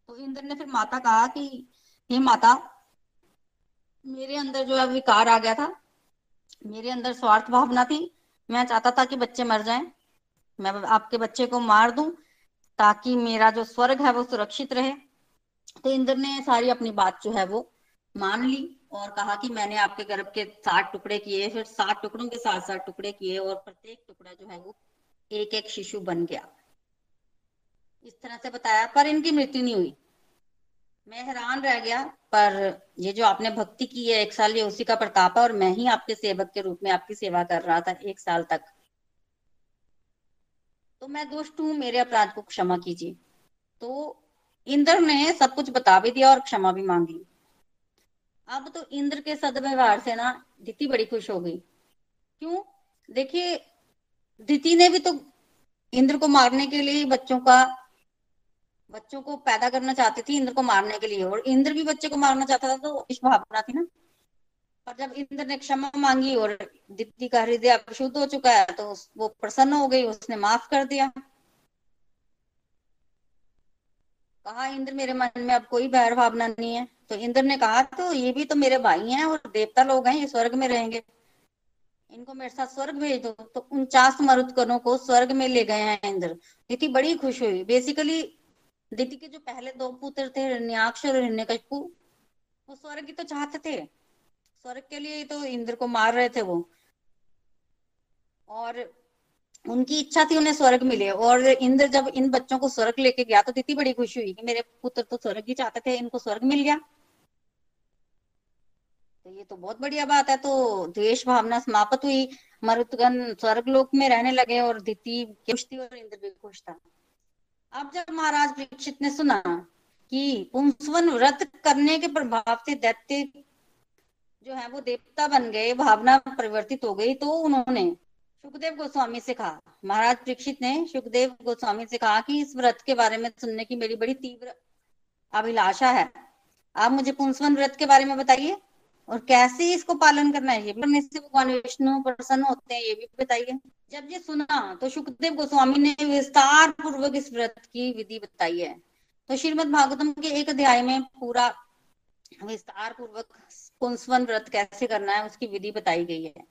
तो इंद्र ने फिर माता कहा कि, हे माता, मेरे अंदर जो है विकार आ गया था, मेरे अंदर स्वार्थ भावना थी। मैं चाहता था कि बच्चे मर जाएँ। मैं आपके बच्चे को मार दूँ ताकि मेरा जो स्वर्ग है वो सुरक्षित रहे। तो इंद्र ने सारी अपनी बात जो है वो मान ली। और कहा कि मैंने आपके गर्भ के सात टुकड़े किए, फिर सात टुकड़ों के साथ सात टुकड़े किए और प्रत्येक टुकड़ा जो है वो एक एक शिशु बन गया। इस तरह से बताया, पर इनकी मृत्यु नहीं हुई। मैं हैरान रह गया, पर ये जो आपने भक्ति की है, एक साल ये उसी का प्रताप है और मैं ही आपके सेवक के रूप में आपकी सेवा कर रहा था एक साल तक। तो मैं दुष्ट हूँ, मेरे अपराध को क्षमा कीजिए। तो इंद्र ने सब कुछ बता भी दिया और क्षमा भी मांगी। अब तो इंद्र के सदव्यवहार से ना दिति बड़ी खुश हो गई। क्यों? देखिए, दिति ने भी तो इंद्र को मारने के लिए बच्चों का, बच्चों को पैदा करना चाहती थी, इंद्र को मारने के लिए। और इंद्र भी बच्चे को मारना चाहता था तो इस भावना थी ना। और जब इंद्र ने क्षमा मांगी और दित्ती का हृदय शुद्ध हो चुका है तो वो प्रसन्न हो गई, उसने माफ़ कर दिया। कहा, इंद्र मेरे मन में अब कोई बैर भावना नहीं है। तो इंद्र ने कहा तो ये भी तो मेरे भाई हैं और देवता लोग हैं, ये स्वर्ग में रहेंगे। इनको मेरे साथ स्वर्ग भेज दो। तो उनचास मरुदकरों को स्वर्ग में ले गए हैं इंद्र। दिति बड़ी खुश हुई। बेसिकली दिति के जो पहले दो पुत्र थे, हिरण्याक्ष और हिरण्यकशिपु वो स्वर्ग ही तो चाहते थे। स्वर्ग के लिए तो इंद्र को मार रहे थे वो। और उनकी इच्छा थी उन्हें स्वर्ग मिले। और इंद्र जब इन बच्चों को स्वर्ग लेके गया तो दिति बड़ी खुशी हुई कि मेरे पुत्र तो स्वर्ग ही चाहते थे, इनको स्वर्ग मिल गया। तो ये तो बहुत बढ़िया बात है तो द्वेष भावना समाप्त हुई। मरुदगन स्वर्ग लोक में रहने लगे और दिति खुश थी और इंद्र भी खुश था। अब जब महाराज परीक्षित ने सुना कि पुंसवन व्रत करने के प्रभाव से दैत्य जो है वो देवता बन गए, भावना परिवर्तित हो गई तो उन्होंने सुखदेव गोस्वामी से कहा। महाराज परीक्षित ने सुखदेव गोस्वामी से कहा कि इस व्रत के बारे में सुनने की मेरी बड़ी तीव्र अभिलाषा है। आप मुझे पुंसवन व्रत के बारे में बताइए। और कैसे इसको पालन करना है ये भी से भगवान विष्णु प्रसन्न होते हैं ये भी बताइए। जब ये सुना तो सुखदेव गोस्वामी ने विस्तार पूर्वक इस व्रत की विधि बताई है। तो श्रीमद भागवतम के एक अध्याय में पूरा विस्तार पूर्वक पुंसवन व्रत कैसे करना है उसकी विधि बताई गई है।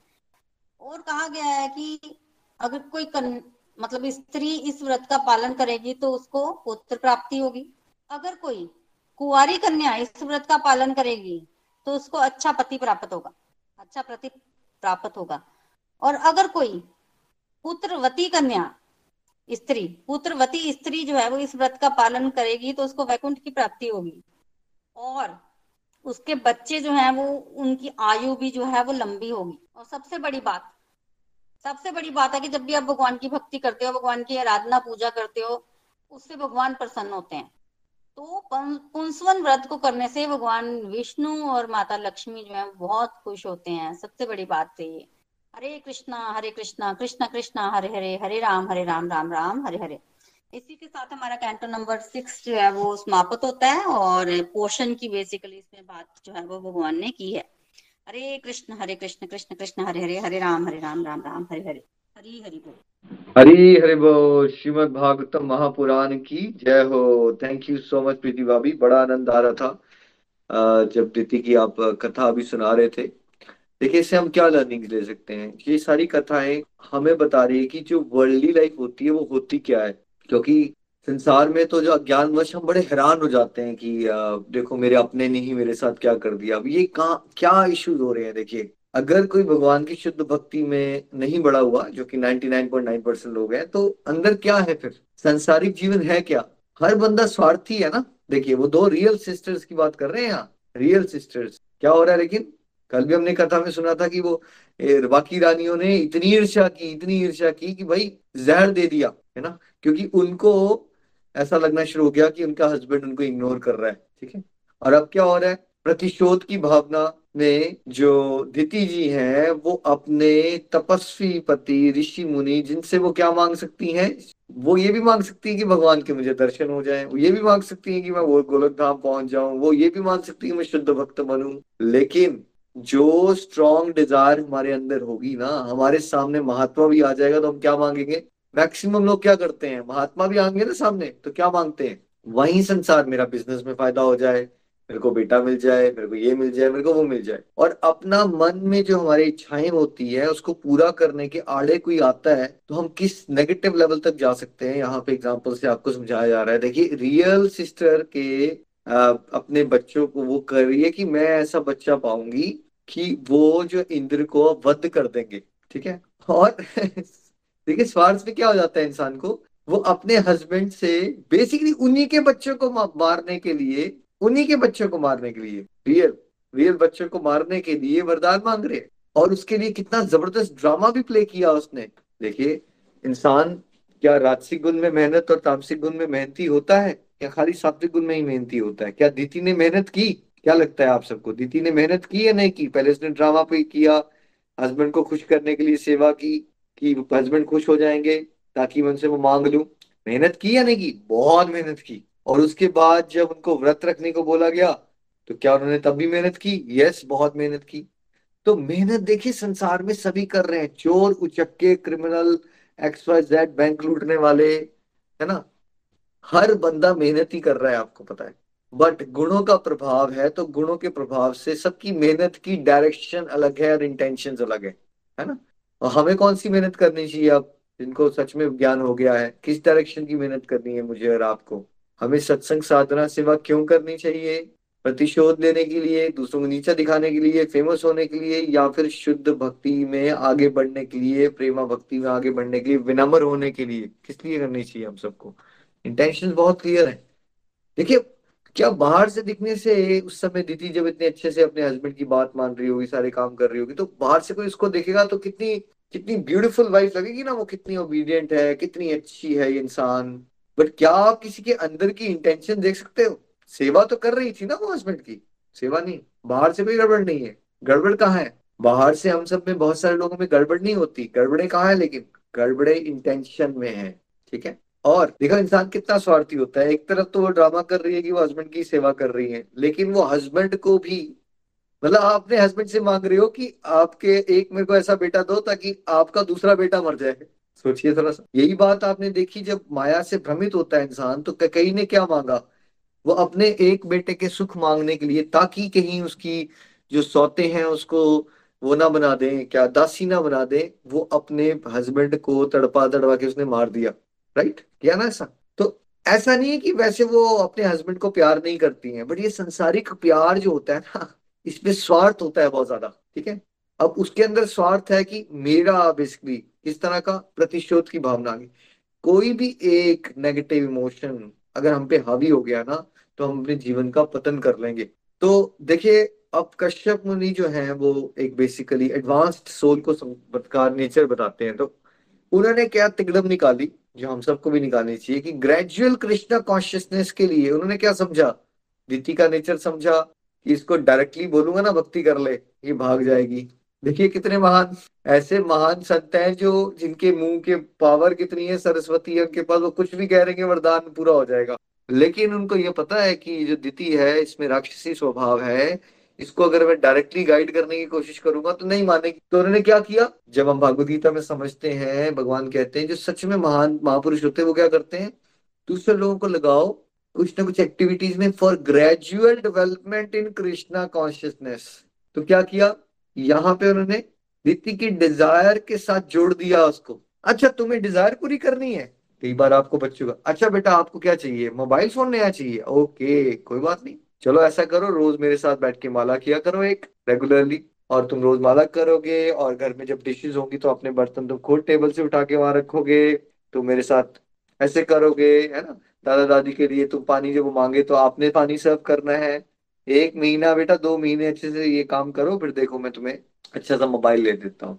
और कहा गया है कि अगर कोई कन, मतलब स्त्री इस व्रत का पालन करेगी तो उसको पुत्र प्राप्ति होगी। अगर कोई कुआरी कन्या इस व्रत का पालन करेगी तो उसको अच्छा पति प्राप्त होगा। अच्छा पति प्राप्त होगा। और अगर कोई पुत्रवती कन्या, स्त्री, पुत्रवती स्त्री जो है वो इस व्रत का पालन करेगी तो उसको वैकुंठ की प्राप्ति होगी। और उसके बच्चे जो हैं वो, उनकी आयु भी जो है वो लंबी होगी। और सबसे बड़ी बात, सबसे बड़ी बात है कि जब भी आप भगवान की भक्ति करते हो, भगवान की आराधना पूजा करते हो, उससे भगवान प्रसन्न होते हैं। तो पुंसवन व्रत को करने से भगवान विष्णु और माता लक्ष्मी जो है, बहुत खुश होते हैं। सबसे बड़ी बात है ये। हरे कृष्णा हरे कृष्णा कृष्णा कृष्णा, हरे हरे हरे राम हरे राम राम राम, हरे हरे। इसी के साथ हमारा कैंटो नंबर सिक्स जो है, वो समाप्त होता है और पोषण की बेसिकली इसमें बात जो है, वो भगवान ने की है। हरे कृष्ण हरे कृष्ण कृष्ण कृष्ण, हरे हरे हरे राम हरे राम राम राम, हरे हरे। हरी हरि बोल। श्रीमद भागवतम महापुराण की जय हो। Thank you so much Preeti भाभी। बड़ा आनंद आ रहा था जब दीति की आप कथा अभी सुना रहे थे। देखिए, इससे हम क्या लर्निंग ले सकते हैं? ये सारी कथाएँ हमें बता रही है कि जो वर्ल्डली लाइफ होती है, वो होती क्या है? क्योंकि संसार में तो जो अज्ञान वश हम बड़े हैरान हो जाते हैं कि देखो, मेरे अपने ने ही मेरे साथ क्या कर दिया। अब ये कहा, क्या इश्यूज़ हो रहे हैं? देखिए अगर कोई भगवान की शुद्ध भक्ति में नहीं बड़ा हुआ, जो कि 99.9 परसेंट लोग हैं तो अंदर क्या है फिर? संसारिक जीवन है क्या? हर बंदा स्वार्थी है ना? देखिए, वो दो रियल सिस्टर्स की बात कर रहे हैं यहाँ। रियल सिस्टर्स क्या हो रहा है लेकिन? कल भी हमने कथा में सुना था कि वो बाकी रानियों ने इतनी ईर्षा की, इतनी ईर्षा की कि भाई जहर दे दिया, है ना? क्योंकि उनको ऐसा लगना शुरू हो गया कि उनका हस्बैंड उनको इग्नोर कर रहा है, ठीक है? और अब क्या हो रहा है? प्रतिशोध की भावना में जो दिति जी हैं, वो अपने तपस्वी पति ऋषि मुनि, जिनसे वो क्या मांग सकती हैं? वो ये भी मांग सकती है कि भगवान के मुझे दर्शन हो जाए। वो ये भी मांग सकती है कि मैं वो गोलक धाम पहुँच जाऊँ। वो ये भी मांग सकती है मैं शुद्ध भक्त बनूं। लेकिन जो स्ट्रॉन्ग डिज़ायर हमारे अंदर होगी ना, हमारे सामने महात्मा भी आ जाएगा तो हम क्या मांगेंगे? मैक्सिमम लोग क्या करते हैं? महात्मा भी आएँगे ना सामने तो क्या मांगते हैं? वही संसार मेरा बिज़नेस में फ़ायदा हो जाए। मेरे को बेटा मिल जाए मेरे को ये मिल जाए मेरे को वो मिल जाए। और अपना मन में जो हमारी इच्छाएँ होती है उसको पूरा करने के आड़े कोई आता है तो हम किस नेगेटिव लेवल तक जा सकते हैं? यहाँ पे एग्जांपल से आपको समझाया जा रहा है। देखिए रियल सिस्टर के आ, अपने बच्चों को वो कर रही है कि मैं ऐसा बच्चा पाऊँगी कि वो जो इंद्र को वध कर देंगे ठीक है? और (laughs) देखिए स्वार्थ में क्या हो जाता है इंसान को? वो अपने हस्बैंड से बेसिकली उन्हीं के बच्चों को मारने के लिए उन्हीं के बच्चों को मारने के लिए रियल रियल बच्चों को मारने के लिए वरदान मांग रहे और उसके लिए कितना ज़बरदस्त ड्रामा भी प्ले किया उसने। देखिए, इंसान क्या राजसिक गुण में मेहनत और तामसिक गुण में मेहनती होता है? या खाली सात्विक गुण में ही मेहनती होता है? क्या दीति ने मेहनत की? क्या लगता है आप सबको? दीति ने मेहनत की या नहीं की? पहले उसने ड्रामा पे किया हस्बैंड को खुश करने के लिए सेवा की, कि हस्बैंड खुश हो जाएँगे, ताकि मैं उनसे वो मांग लू। मेहनत की या नहीं की? बहुत मेहनत की। और उसके बाद जब उनको व्रत रखने को बोला गया तो क्या उन्होंने तब भी मेहनत की? यस बहुत मेहनत की। तो मेहनत देखिए, संसार में सभी कर रहे हैं। चोर, उचक्के criminal X Y Z bank लूटने वाले, है ना? हर बंदा मेहनत ही कर रहा है, आपको पता है। बट गुणों का प्रभाव है तो गुणों के प्रभाव से सबकी मेहनत की डायरेक्शन अलग है और इंटेंशन अलग है है ना? और हमें कौन सी मेहनत करनी चाहिए अब? जिनको सच में ज्ञान हो गया है। किस डायरेक्शन की मेहनत करनी है मुझे और आपको? हमें सत्संग साधना सेवा क्यों करनी चाहिए? प्रतिशोध लेने के लिए, दूसरों को नीचा दिखाने के लिए फ़ेमस होने के लिए, या फिर शुद्ध भक्ति में आगे बढ़ने के लिए, प्रेमा भक्ति में आगे बढ़ने के लिए, विनम्र होने के लिए? किस लिए करनी चाहिए हम सबको? इंटेंशन बहुत क्लियर है। देखिए, क्या बाहर से दिखने से उस समय दीदी जब इतने अच्छे से अपने हस्बैंड की बात मान रही होगी, सारे काम कर रही होगी तो बाहर से कोई इसको देखेगा तो कितनी कितनी ब्यूटीफुल वाइफ लगेगी ना वो, कितनी ओबीडियंट है, कितनी अच्छी है ये इंसान। बट क्या आप किसी के अंदर की इंटेंशन देख सकते हो? सेवा तो कर रही थी ना वो हस्बैंड की। सेवा नहीं, बाहर से कोई गड़बड़ नहीं है। गड़बड़ कहाँ है? बाहर से हम सब में बहुत सारे लोगों में गड़बड़ नहीं होती। गड़बड़े कहाँ है लेकिन गड़बड़े इंटेंशन में है, ठीक है? और देखो इंसान कितना स्वार्थी होता है। एक तरफ़ तो वो ड्रामा कर रही है कि वो हस्बैंड की सेवा कर रही है, लेकिन वो हस्बैंड को भी मतलब आप अपने हस्बैंड से मांग रहे हो कि आपके एक मेरे को ऐसा बेटा दो ताकि आपका दूसरा बेटा मर जाए। सोचिए थोड़ा सा। यही बात आपने देखी, जब माया से भ्रमित होता है इंसान तो कई ने क्या मांगा? वो अपने एक बेटे के सुख मांगने के लिए, ताकि कहीं उसकी जो सौते हैं, उसको वो ना बना दें, क्या दासी ना बना दें, वो अपने हस्बैंड को तड़पा तड़पा के उसने मार दिया। राइट? किया ना ऐसा? तो ऐसा नहीं है कि वैसे वो अपने हस्बैंड को प्यार नहीं करती हैं, बट ये संसारिक प्यार जो होता है ना, इसमें स्वार्थ होता है बहुत ज़्यादा, ठीक है? अब उसके अंदर स्वार्थ है कि मेरा बेसिकली किस तरह का? प्रतिशोध की भावना आ गई कोई भी एक नेगेटिव इमोशन अगर हम पे हावी हो गया ना तो हम अपने जीवन का पतन कर लेंगे। तो देखिए, अब कश्यप मुनि जो है, वो एक बेसिकली एडवांस्ड सोल को चमत्कार नेचर बताते हैं। तो उन्होंने क्या तिकड़म निकाली, जो हम सबको भी निकालनी चाहिए कि ग्रेजुअल कृष्णा कॉन्शियसनेस के लिए उन्होंने क्या समझा? दीति का नेचर समझा कि इसको डायरेक्टली बोलूँगा ना, भक्ति कर ले, ये भाग जाएगी। देखिए कितने महान, ऐसे महान संत हैं जो, जिनके मुँह के पावर कितनी है, सरस्वती उनके पास वो कुछ भी कह रहे हैं वरदान पूरा हो जाएगा। लेकिन उनको ये पता है कि जो दिति है, इसमें राक्षसी स्वभाव है, इसको अगर मैं डायरेक्टली गाइड करने की कोशिश करूँगा तो नहीं मानेगी। तो उन्होंने क्या किया? जब हम भागवत गीता में समझते हैं, भगवान कहते हैं, जो सच में महान महापुरुष होते हैं, वो क्या करते हैं? दूसरे लोगों को लगाओ, कुछ ना कुछ एक्टिविटीज़ में for gradual development in Krishna consciousness तो क्या किया? यहाँ पे उन्होंने रीति की डिज़ायर के साथ जोड़ दिया उसको। अच्छा तुम्हें डिज़ायर पूरी करनी है? कई बार आपको बच्चों का अच्छा बेटा, आपको क्या चाहिए? मोबाइल फ़ोन नया चाहिए? ओके, कोई बात नहीं। चलो, ऐसा करो, रोज मेरे साथ बैठ के माला किया करो एक रेगुलरली और तुम रोज माला करोगे, और घर में जब डिशेज होंगी तो अपने बर्तन तुम खुद टेबल से उठा के वहाँ रखोगे तो मेरे साथ ऐसे करोगे, है ना? दादा दादी के लिए तुम पानी जब मांगे तो आपने पानी सर्व करना है। एक महीना बेटा, दो महीने अच्छे से ये काम करो, फिर देखो मैं तुम्हें अच्छा सा मोबाइल ले देता हूँ।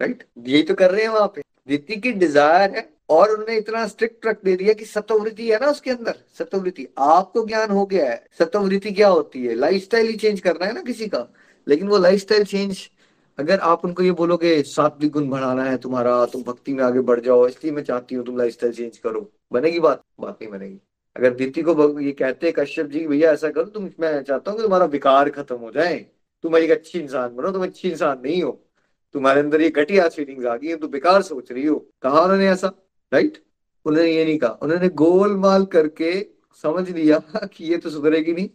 राइट यही तो कर रहे हैं वहाँ पे। जितनी की डिज़ायर है, और उन्होंने इतना स्ट्रिक्ट रख दे दिया कि सतोवृत्ति है ना उसके अंदर सतोवृत्ति आपको ज्ञान हो गया है सतोवृत्ति क्या होती है? लाइफस्टाइल ही चेंज करना है ना किसी का। लेकिन वो लाइफस्टाइल चेंज अगर आप उनको ये बोलोगे, सात्विक गुण बढ़ाना है तुम्हारा, तुम भक्ति में आगे बढ़ जाओ, इसलिए मैं चाहती हूँ तुम लाइफस्टाइल चेंज करो। बनेगी बात? बात नहीं बनेगी। अगर दीति को ये कहते कश्यप जी भैया ऐसा करो, तुम मैं चाहता हूँ कि तुम्हारा विकार खत्म हो जाए। तुम एक अच्छी इंसान बनो, तुम अच्छी इंसान नहीं हो। तुम्हारे अंदर ये घटिया फीलिंग्स आ गई है, तुम बेकार सोच रही हो। कहा उन्होंने ऐसा? राइट उन्होंने ये नहीं कहा। उन्होंने गोलमाल करके समझ लिया (laughs) कि ये तो सुधरेगी नहीं।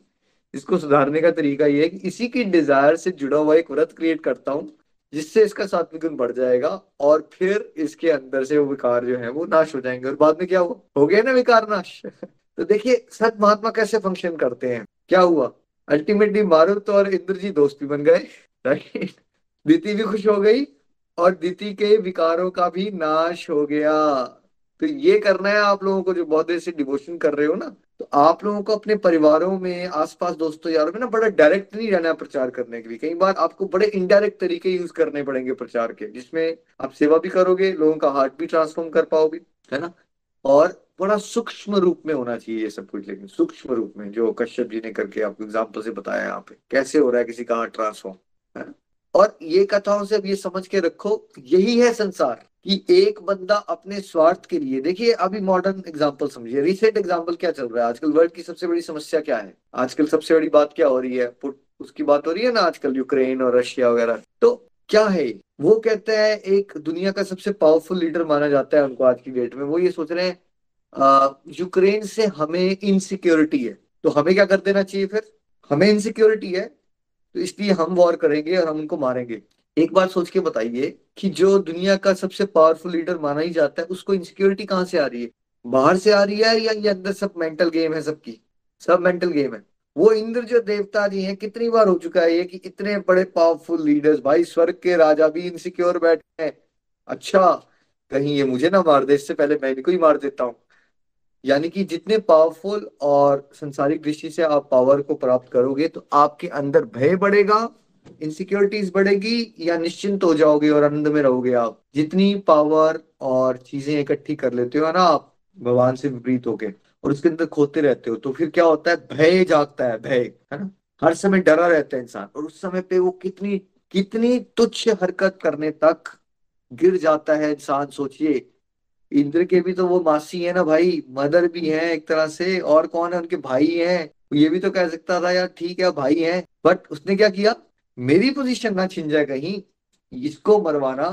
इसको सुधारने का तरीका ये है कि इसी की डिज़ायर से जुड़ा हुआ एक व्रत क्रिएट करता हूँ, जिससे इसका सात्विक गुण बढ़ जाएगा और फिर इसके अंदर से वो विकार जो है, वो नाश हो जाएँगे। और बाद में क्या हुआ? हो गया ना विकार नाश? (laughs) तो देखिए, सत महात्मा कैसे फ़ंक्शन करते हैं? क्या हुआ? अल्टीमेटली मारुत और इंद्र जी दोस्त भी बन गए दीति भी खुश हो गई और दीति के विकारों का भी नाश हो गया। तो ये करना है आप लोगों को जो बहुत देर से डिवोशन कर रहे हो ना तो आप लोगों को अपने परिवारों में, आसपास दोस्तों यारों में ना बड़ा डायरेक्ट नहीं रहना प्रचार करने के लिए। कई बार आपको बड़े इनडायरेक्ट तरीके यूज़ करने पड़ेंगे प्रचार के, जिसमें आप सेवा भी करोगे, लोगों का हार्ट भी ट्रांसफॉर्म कर पाओगे, है ना? और बड़ा सूक्ष्म रूप में होना चाहिए ये सब कुछ, लेकिन सूक्ष्म रूप में जो कश्यप जी ने करके आपको एग्ज़ाम्पल से बताया यहाँ पे, कैसे हो रहा है किसी का ट्रांसफॉर्म और ये कथाओं से अब ये समझ के रखो, यही है संसार कि एक बंदा अपने स्वार्थ के लिए, देखिए अभी मॉडर्न एग्जांपल समझिए रिसेंट एग्जांपल क्या चल रहा है? आजकल वर्ल्ड की सबसे बड़ी समस्या क्या है? आजकल सबसे बड़ी बात क्या हो रही है? पुट, उसकी बात हो रही है ना आजकल यूक्रेन और रशिया वगैरह तो क्या है? वो कहते हैं, एक दुनिया का सबसे पावरफुल लीडर माना जाता है उनको आज की डेट में, वो ये सोच रहे हैं यूक्रेन से हमें इनसिक्योरिटी है। तो हमें क्या कर देना चाहिए फिर? हमें इनसिक्योरिटी है तो इसलिए हम वॉर करेंगे और हम उनको मारेंगे। एक बार सोच के बताइए कि जो दुनिया का सबसे पावरफुल लीडर माना ही जाता है, उसको इनसिक्योरिटी कहाँ से आ रही है? बाहर से आ रही है या ये अंदर सब मेंटल गेम है सबकी? सब मेंटल गेम है। वो इंद्र जो देवता जी हैं, कितनी बार हो चुका है ये कि इतने बड़े पावरफुल लीडर्स भाई स्वर्ग के राजा भी इनसिक्योर बैठे हैं। अच्छा कहीं ये मुझे ना मार दे, इससे पहले मैं इनको ही मार देता हूँ। यानी कि जितने पावरफुल और संसारिक दृष्टि से आप पावर को प्राप्त करोगे तो आपके अंदर भय बढ़ेगा इनसिक्योरिटीज बढ़ेगी, या निश्चिंत हो जाओगे और आनंद में रहोगे आप। जितनी पावर और चीज़ें इकट्ठी कर लेते हो ना आप, भगवान से विपरीत होके, और उसके अंदर खोते रहते हो तो फिर क्या होता है? भय जागता है, भय, है ना? हर समय डरा रहता है इंसान, और उस समय पे वो कितनी कितनी तुच्छ हरकत करने तक गिर जाता है इंसान, सोचिए। इंद्र के भी तो वो मासी है ना भाई मदर भी है एक तरह से और कौन है उनके भाई है? ये भी तो कह सकता था यार ठीक है भाई हैं। बट उसने क्या किया? मेरी पोजीशन ना छिन जाए कहीं इसको मरवाना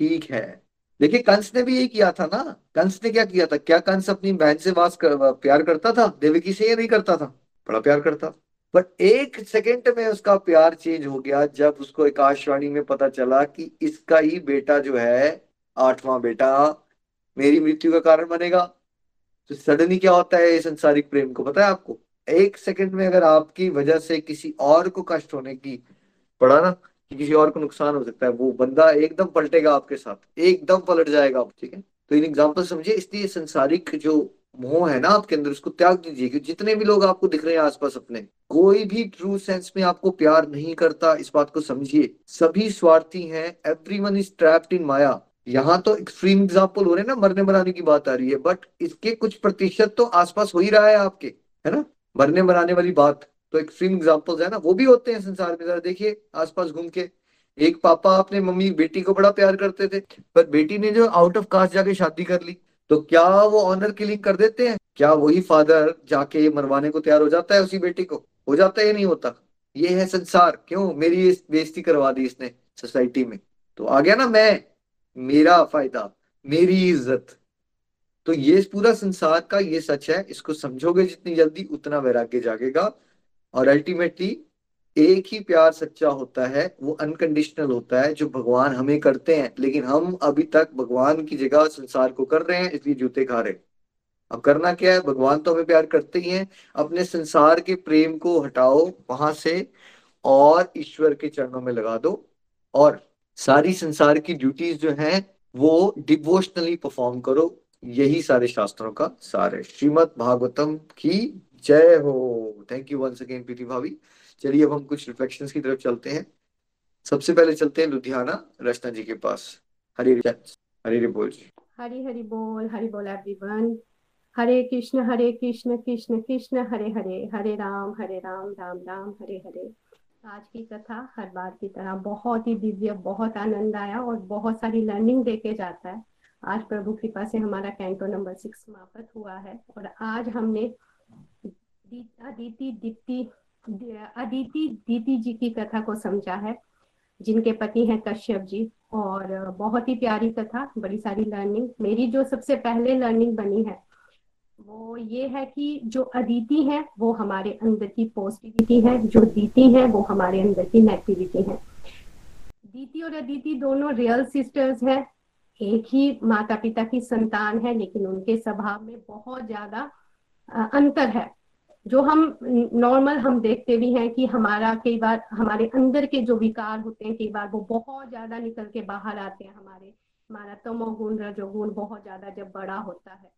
ठीक है। देखिए कंस ने भी यही किया था ना। कंस ने क्या किया था? क्या कंस अपनी बहन से वास कर, प्यार करता था? देवकी से ये नहीं करता था? बड़ा प्यार करता। बट एक सेकेंड में उसका प्यार चेंज हो गया जब उसको आकाशवाणी में पता चला कि इसका ही बेटा जो है आठवां बेटा मेरी मृत्यु का कारण बनेगा। तो सडनली क्या होता है संसारिक प्रेम को? पता है आपको? एक सेकंड में अगर आपकी वजह से किसी और को कष्ट होने की पड़ा ना, कि किसी और को नुकसान हो सकता है, वो बंदा एकदम पलटेगा आपके साथ, एकदम पलट जाएगा आप, ठीक है? तो इन एग्ज़ाम्पल समझिए, इसलिए संसारिक जो मोह है ना आपके अंदर, उसको त्याग दीजिए, कि जितने भी लोग आपको दिख रहे हैं आसपास अपने, कोई भी ट्रू सेंस में आपको प्यार नहीं करता, इस बात को समझिए। सभी स्वार्थी हैं every one is trapped in maya. यहाँ तो एक्सट्रीम एग्ज़ाम्पल हो रहे हैं ना, मरने मराने की बात आ रही है बट इसके कुछ प्रतिशत तो आसपास हो ही रहा है आपके, है ना? मरने मराने वाली बात तो एक्सट्रीम एग्जाम्पल्स है ना, वो भी होते हैं संसार में, जरा देखिए, आसपास घूम के। एक पापा अपने मम्मी, बेटी को बड़ा प्यार करते थे, पर बेटी ने जो आउट ऑफ़ कास्ट जाके शादी कर ली तो क्या वो ऑनर किलिंग कर देते हैं? क्या वही फादर जाके मरवाने को तैयार हो जाता है उसी बेटी को? हो जाता है नहीं होता? ये है संसार, क्यों? मेरी बेइज्जती करवा दी इसने सोसाइटी में। तो आ गया ना मैं मेरा फ़ायदा, मेरी इज़्ज़त। तो ये पूरा संसार का ये सच है, इसको समझोगे जितनी जल्दी, उतना वैराग्य जागेगा। और अल्टीमेटली एक ही प्यार सच्चा होता है, वो अनकंडीशनल होता है, जो भगवान हमें करते हैं। लेकिन हम अभी तक भगवान की जगह संसार को कर रहे हैं, इसलिए जूते खा रहे अब करना क्या है? भगवान तो हमें प्यार करते ही हैं। अपने संसार के प्रेम को हटाओ वहाँ से, और ईश्वर के चरणों में लगा दो। और सारी संसार की ड्यूटीज़ जो हैं, वो डिवोशनली परफॉर्म करो। यही सारे शास्त्रों का सार है। श्रीमद भागवतम की जय हो। Thank you once again Preeti भाभी। चलिए अब हम कुछ रिफ्लेक्शंस की तरफ़ चलते हैं। सबसे पहले चलते हैं लुधियाना, रचना जी के पास। हरी हरी बोल। जी। हरी हरी बोल हरी बोल एवरीवन हरे कृष्ण हरे कृष्ण कृष्ण कृष्ण, हरे हरे। हरे राम हरे राम राम राम, हरे हरे। आज की कथा हर बार की तरह बहुत ही दिव्य बहुत आनंद आया और बहुत सारी लर्निंग देके जाता है। आज प्रभु कृपा से हमारा कैंटो नंबर सिक्स समाप्त हुआ है और आज हमने अदिति दीप्ति, अदिति दीति जी की कथा को समझा है, जिनके पति हैं कश्यप जी और बहुत ही प्यारी कथा, बड़ी सारी लर्निंग मेरी जो सबसे पहले लर्निंग बनी है वो ये है कि जो अदिति है, वो हमारे अंदर की पॉजिटिविटी है, जो दीति है, वो हमारे अंदर की नेगेटिविटी है। दीति और अदिति दोनों रियल सिस्टर्स है, एक ही माता पिता की संतान है, लेकिन उनके स्वभाव में बहुत ज़्यादा अंतर है। जो हम नॉर्मल हम देखते भी हैं कि हमारा कई बार, हमारे अंदर के जो विकार होते हैं, कई बार वो बहुत ज़्यादा निकल के बाहर आते हैं। हमारे हमारा तमोगुण रजोगुण बहुत ज़्यादा जब बड़ा होता है।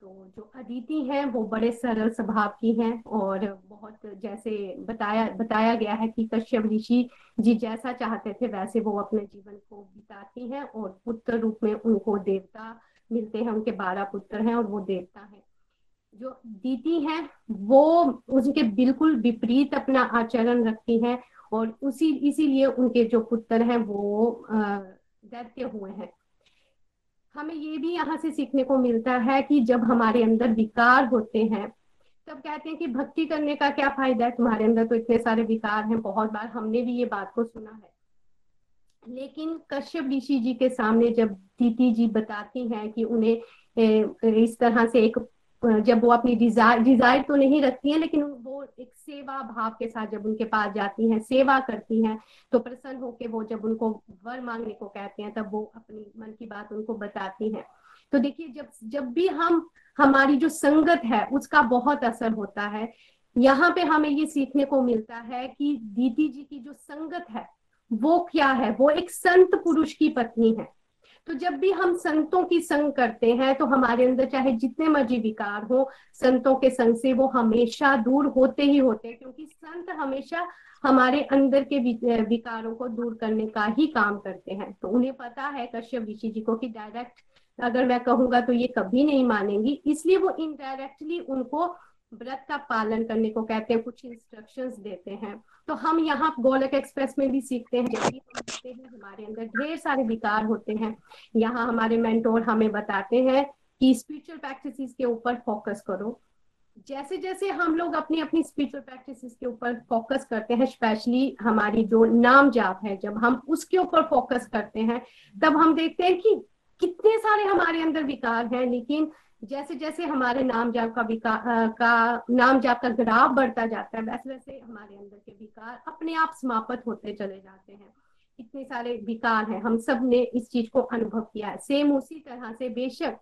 तो जो अदिति हैं, वो बड़े सरल स्वभाव की हैं और बहुत जैसे बताया बताया गया है कि कश्यप ऋषि जी जैसा चाहते थे, वैसे वो अपने जीवन को बिताती हैं और पुत्र रूप में उनको देवता मिलते हैं, उनके बारह पुत्र हैं और वो देवता हैं। जो दीति हैं, वो उसके बिल्कुल विपरीत अपना आचरण रखती हैं और उसी, इसीलिए उनके जो पुत्र हैं, वो दैत्य हुए हैं। हमें ये भी यहाँ से सीखने को मिलता है कि जब हमारे अंदर विकार होते हैं, तब कहते हैं कि भक्ति करने का क्या फ़ायदा है? तुम्हारे अंदर तो इतने सारे विकार हैं, बहुत बार हमने भी ये बात को सुना है। लेकिन कश्यप ऋषि जी के सामने जब दीति जी बताती हैं कि उन्हें इस तरह से एक जब वो अपनी डिज़ायर डिज़ायर तो नहीं रखती हैं, लेकिन वो एक सेवा भाव के साथ जब उनके पास जाती हैं, सेवा करती हैं तो प्रसन्न होके वो जब उनको वर मांगने को कहते हैं, तब वो अपनी मन की बात उनको बताती हैं। तो देखिए, जब जब भी हम, हमारी जो संगत है, उसका बहुत असर होता है। यहाँ पे हमें ये सीखने को मिलता है कि दीदी जी की जो संगत है, वो क्या है? वो एक संत पुरुष की पत्नी है। तो जब भी हम संतों की संग करते हैं तो हमारे अंदर चाहे जितने मर्ज़ी विकार हो, संतों के संग से वो हमेशा दूर होते ही होते हैं, क्योंकि संत हमेशा हमारे अंदर के विकारों को दूर करने का ही काम करते हैं। तो उन्हें पता है कश्यप ऋषि जी को कि डायरेक्ट अगर मैं कहूँगा तो ये कभी नहीं मानेंगी, इसलिए वो इनडायरेक्टली उनको व्रत का पालन करने को कहते हैं, कुछ इंस्ट्रक्शंस देते हैं। तो हम यहाँ गोलक एक्सप्रेस में भी सीखते हैं, जब हम देखते हैं, हमारे अंदर ढेर सारे विकार होते हैं। यहाँ हमारे मेंटोर हमें बताते हैं कि स्पिरिचुअल प्रैक्टिस के ऊपर फोकस करो। जैसे जैसे हम लोग अपनी अपनी स्पिरिचुअल प्रैक्टिस के ऊपर फोकस करते हैं स्पेशली हमारी जो नाम जाप है, जब हम उसके ऊपर फोकस करते हैं, तब हम देखते हैं कि कितने सारे हमारे अंदर विकार हैं, लेकिन जैसे जैसे हमारे नाम जाप का विकार का नाम जाप का ग्राफ बढ़ता जाता है वैसे वैसे हमारे अंदर के विकार अपने आप समाप्त होते चले जाते हैं। इतने सारे विकार हैं। हम सबने इस चीज़ को अनुभव किया है। सेम उसी तरह से बेशक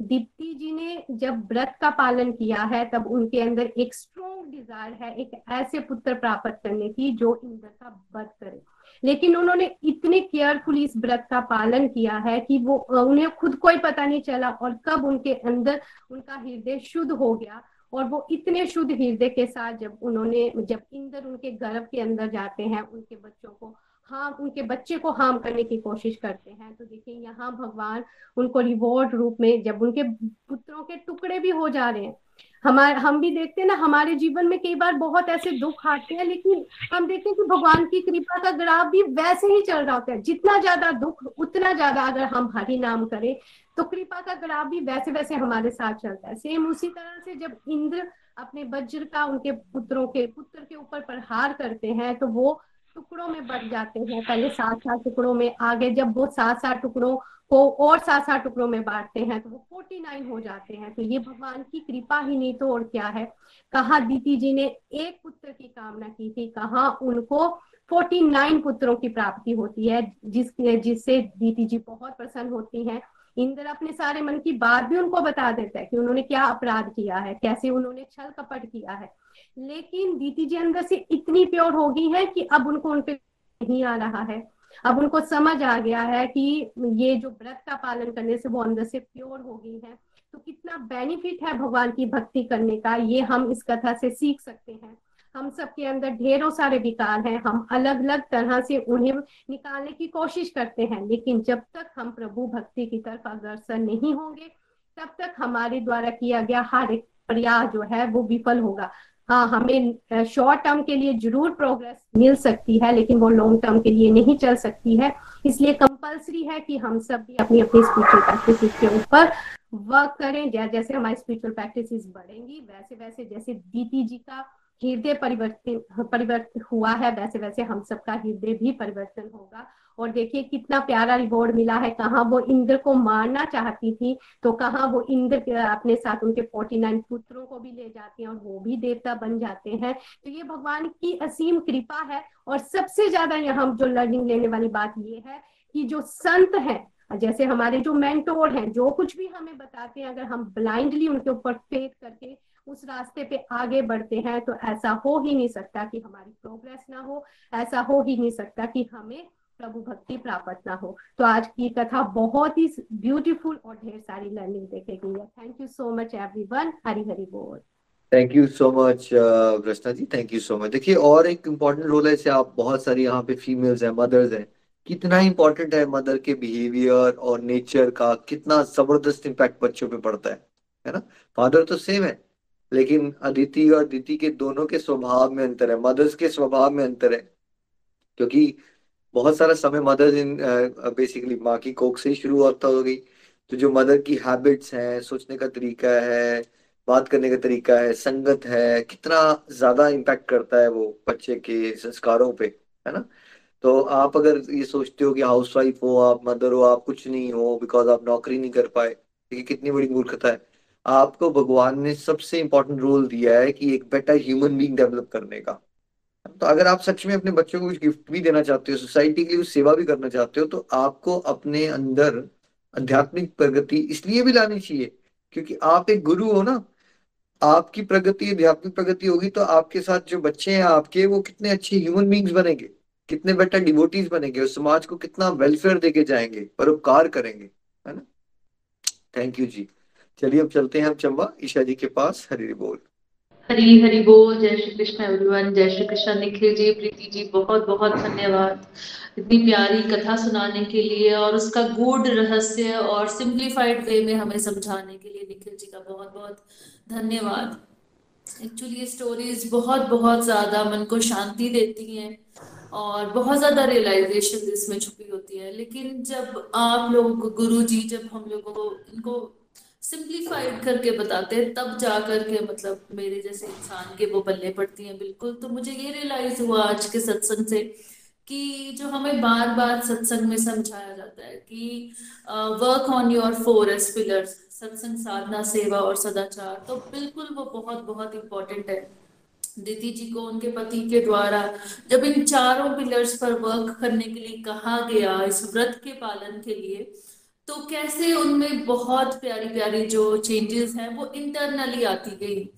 दीप्ति जी ने जब व्रत का पालन किया है, तब उनके अंदर एक स्ट्रोंग डिज़ायर है, एक ऐसे पुत्र प्राप्त करने की जो इंद्र का वध करे। लेकिन उन्होंने इतने केयरफुली इस व्रत का पालन किया है कि वो, उन्हें खुद कोई पता नहीं चला और कब उनके अंदर उनका हृदय शुद्ध हो गया और वो इतने शुद्ध हृदय के साथ जब उन्होंने, जब इंद्र उनके गर्भ के अंदर जाते हैं, उनके बच्चों को हाँ उनके बच्चे को हार्म करने की कोशिश करते हैं। तो देखिए, यहाँ भगवान उनको रिवॉर्ड रूप में जब उनके पुत्रों के टुकड़े भी हो जा रहे हैं, हमारे, हम भी देखते हैं ना, हमारे जीवन में कई बार बहुत ऐसे दुख आते हैं, लेकिन हम देखते हैं कि भगवान की कृपा का ग्राफ भी वैसे ही चल रहा होता है। जितना ज़्यादा दुख, उतना ज़्यादा अगर हम हरि नाम करें तो कृपा का ग्राफ भी वैसे वैसे हमारे साथ चलता है। सेम उसी तरह से जब इंद्र अपने वज्र का उनके पुत्रों के, पुत्र के ऊपर प्रहार करते हैं तो वो टुकड़ों में बढ़ जाते हैं, पहले सात सात टुकड़ों में, आगे जब वो सात सात टुकड़ों को और सात सात टुकड़ों में बांटते हैं तो वो फोर्टी नाइन हो जाते हैं। तो ये भगवान की कृपा ही नहीं तो और क्या है? कहा दीदी जी ने एक पुत्र की कामना की थी, कहा उनको फोर्टी नाइन पुत्रों की प्राप्ति होती है, जिस, जिससे दीदी जी बहुत प्रसन्न होती हैं। इंद्र अपने सारे मन की बात भी उनको बता देता है कि उन्होंने क्या अपराध किया है, कैसे उन्होंने छल कपट किया है। लेकिन दीदी जी अंदर से इतनी प्योर हो गई है कि अब उनको उनपे नहीं आ रहा है। अब उनको समझ आ गया है कि ये जो व्रत का पालन करने से वो अंदर से प्योर हो गई है। तो कितना बेनिफिट है भगवान की भक्ति करने का, ये हम इस कथा से सीख सकते हैं। हम सबके अंदर ढेरों सारे विकार हैं, हम अलग अलग तरह से उन्हें निकालने की कोशिश करते हैं, लेकिन जब तक हम प्रभु भक्ति की तरफ़ अग्रसर नहीं होंगे, तब तक हमारे द्वारा किया गया हर एक प्रयास जो है वो विफल होगा। हाँ हमें शॉर्ट टर्म के लिए ज़रूर प्रोग्रेस मिल सकती है, लेकिन वो लॉन्ग टर्म के लिए नहीं चल सकती है। इसलिए कंपलसरी है कि हम सब भी अपनी अपनी स्पिरिचुअल प्रैक्टिस के ऊपर वर्क करें। जैसे हमारी स्पिरिचुअल प्रैक्टिस बढ़ेंगी, वैसे वैसे जैसे दीदी जी का हृदय परिवर्तन परिवर्तन हुआ है, वैसे वैसे हम सबका हृदय भी परिवर्तन होगा। और देखिए कितना प्यारा रिवॉर्ड मिला है, कहाँ वो इंद्र को मारना चाहती थी तो कहाँ वो इंद्र अपने साथ उनके फोर्टी नाइन पुत्रों को भी ले जाते हैं और वो भी देवता बन जाते हैं। तो ये भगवान की असीम कृपा है और सबसे ज़्यादा यहाँ जो लर्निंग लेने वाली बात ये है कि जो संत है, जैसे हमारे जो मेंटोर हैं, जो कुछ भी हमें बताते हैं, अगर हम ब्लाइंडली उनके ऊपर फेथ करके उस रास्ते पे आगे बढ़ते हैं तो ऐसा हो ही नहीं सकता कि हमारी प्रोग्रेस ना हो, ऐसा हो ही नहीं सकता कि हमें प्रभु भक्ति प्राप्त ना हो। तो आज की कथा बहुत ही ब्यूटीफुल और ढेर सारी लर्निंग देखेगी thank you so much everyone Hari Hari बोल। Thank you so much Rachna ji thank you so much देखिए, और एक इम्पोर्टेंट रोल है, जैसे आप बहुत सारी यहाँ पे फीमेल्स हैं मदर्स हैं। कितना इंपॉर्टेंट है मदर के बिहेवियर और नेचर का कितना ज़बरदस्त इम्पैक्ट बच्चों पे पड़ता है है ना? फादर तो सेम है, लेकिन अदिति और दिति के दोनों के स्वभाव में अंतर है मदर्स के स्वभाव में अंतर है। क्योंकि बहुत सारा समय मदर इन बेसिकली माँ की कोख से शुरू होता हो गई तो जो मदर की हैबिट्स हैं, सोचने का तरीका है, बात करने का तरीका है, संगत है, कितना ज़्यादा इम्पैक्ट करता है वो बच्चे के संस्कारों पे, है ना? तो आप अगर ये सोचते हो कि हाउस वाइफ हो आप मदर हो आप, कुछ नहीं हो बिकॉज़ आप नौकरी नहीं कर पाए ये कितनी बड़ी मूर्खता है। आपको भगवान ने सबसे इंपॉर्टेंट रोल दिया है कि एक बेटर ह्यूमन बींग डेवलप करने का। तो अगर आप सच में अपने बच्चों को कुछ गिफ्ट भी देना चाहते हो सोसाइटी के लिए कुछ सेवा भी करना चाहते हो तो आपको अपने अंदर आध्यात्मिक प्रगति इसलिए भी लानी चाहिए क्योंकि आप एक गुरु हो ना। आपकी प्रगति, आध्यात्मिक प्रगति होगी तो आपके साथ जो बच्चे हैं, आपके वो कितने अच्छे ह्यूमन बींग्स बनेंगे, कितने बेटर डिवोटीज बनेंगे और समाज को कितना वेलफेयर देके जाएँगे, परोपकार करेंगे, है ना? Thank you ji. चलिए अब चलते हैं हम चंबा ईशा जी के पास, हरी बोल। हरी हरी बोल, जय श्री कृष्ण एवरीवन जय श्री कृष्ण निखिल जी, प्रीति जी, बहुत बहुत धन्यवाद। इतनी प्यारी कथा सुनाने के लिए और उसका गूढ़ रहस्य और सिंप्लीफाइड वे में हमें समझाने के लिए निखिल जी का बहुत बहुत धन्यवाद। एक्चुअली ये स्टोरीज बहुत बहुत ज़्यादा मन को शांति देती हैं और बहुत ज़्यादा रियलाइजेशन इसमें छुपी होती है। लेकिन जब आप लोग गुरु जी जब हम लोगों को, इनको सिंप्लीफाइड करके बताते हैं, तब जा करके मतलब मेरे जैसे इंसान के वो बल्ले पड़ती हैं बिल्कुल। तो मुझे ये रियलाइज़ हुआ आज के सत्संग से कि जो हमें बार बार सत्संग में समझाया जाता है कि work on your four S pillars satsang, sadhana, seva और सदाचार। तो बिल्कुल वो बहुत बहुत इंपॉर्टेंट है। दीदी जी को, उनके पति के द्वारा जब इन चारों पिलर्स पर वर्क करने के लिए कहा गया, इस व्रत के पालन के लिए तो कैसे उनमें बहुत प्यारी प्यारी जो चेंजेस हैं, वो इंटरनली आती गई।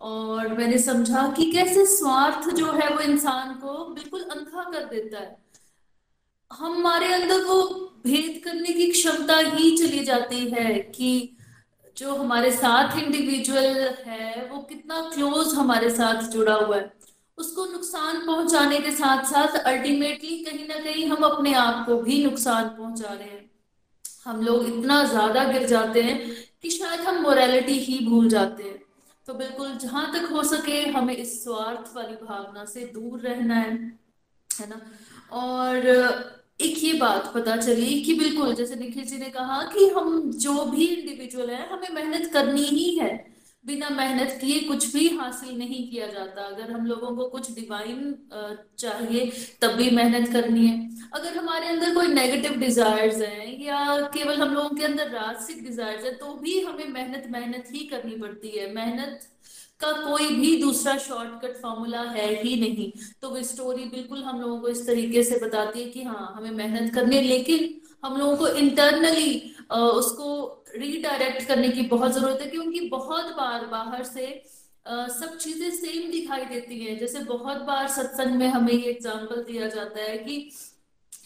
और मैंने समझा कि कैसे स्वार्थ जो है वो इंसान को बिल्कुल अंधा कर देता है। हमारे अंदर वो भेद करने की क्षमता ही चली जाती है कि जो हमारे साथ इंडिविजुअल है, वो कितना क्लोज हमारे साथ जुड़ा हुआ है। उसको नुकसान पहुँचाने के साथ साथ अल्टीमेटली कहीं ना कहीं हम अपने आप को भी नुकसान पहुँचा रहे हैं। हम लोग इतना ज़्यादा गिर जाते हैं कि शायद हम मोरालिटी ही भूल जाते हैं। तो बिल्कुल जहाँ तक हो सके हमें इस स्वार्थ वाली भावना से दूर रहना है है ना? और एक ये बात पता चली कि बिल्कुल, जैसे निखिल जी ने कहा कि हम जो भी इंडिविजुअल है, हमें मेहनत करनी ही है। बिना मेहनत किए कुछ भी हासिल नहीं किया जाता। अगर हम लोगों को कुछ डिवाइन चाहिए, तब भी मेहनत करनी है। अगर हमारे अंदर कोई नेगेटिव डिजायर्स हैं या केवल हम लोगों के अंदर राजसिक डिजायर्स है तो भी हमें मेहनत मेहनत ही करनी पड़ती है। मेहनत का कोई भी दूसरा शॉर्टकट फॉर्मूला है ही नहीं। तो वो स्टोरी बिल्कुल हम लोगों को इस तरीके से बताती है कि हाँ हमें मेहनत करनी है, लेकिन हम लोगों को इंटरनली उसको रीडायरेक्ट करने की बहुत ज़रूरत है क्योंकि बहुत बार बाहर से Uh, सब चीज़ें सेम दिखाई देती हैं। जैसे बहुत बार सत्संग में हमें ये एग्जांपल दिया जाता है कि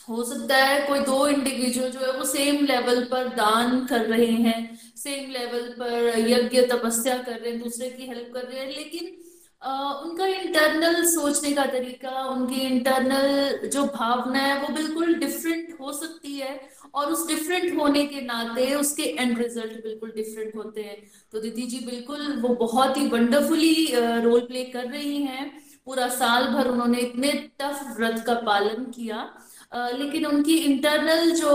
हो सकता है कोई दो इंडिविजुअल जो है वो सेम लेवल पर दान कर रहे हैं सेम लेवल पर यज्ञ तपस्या कर रहे हैं दूसरे की हेल्प कर रहे हैं लेकिन आ, उनका इंटरनल सोचने का तरीका उनकी इंटरनल जो भावना है वो बिल्कुल डिफरेंट हो सकती है। और उस डिफरेंट होने के नाते उसके एंड रिज़ल्ट बिल्कुल डिफरेंट होते हैं। तो दीदी जी बिल्कुल वो बहुत ही वंडरफुली रोल प्ले कर रही हैं। पूरा साल भर उन्होंने इतने टफ व्रत का पालन किया। लेकिन उनकी इंटरनल जो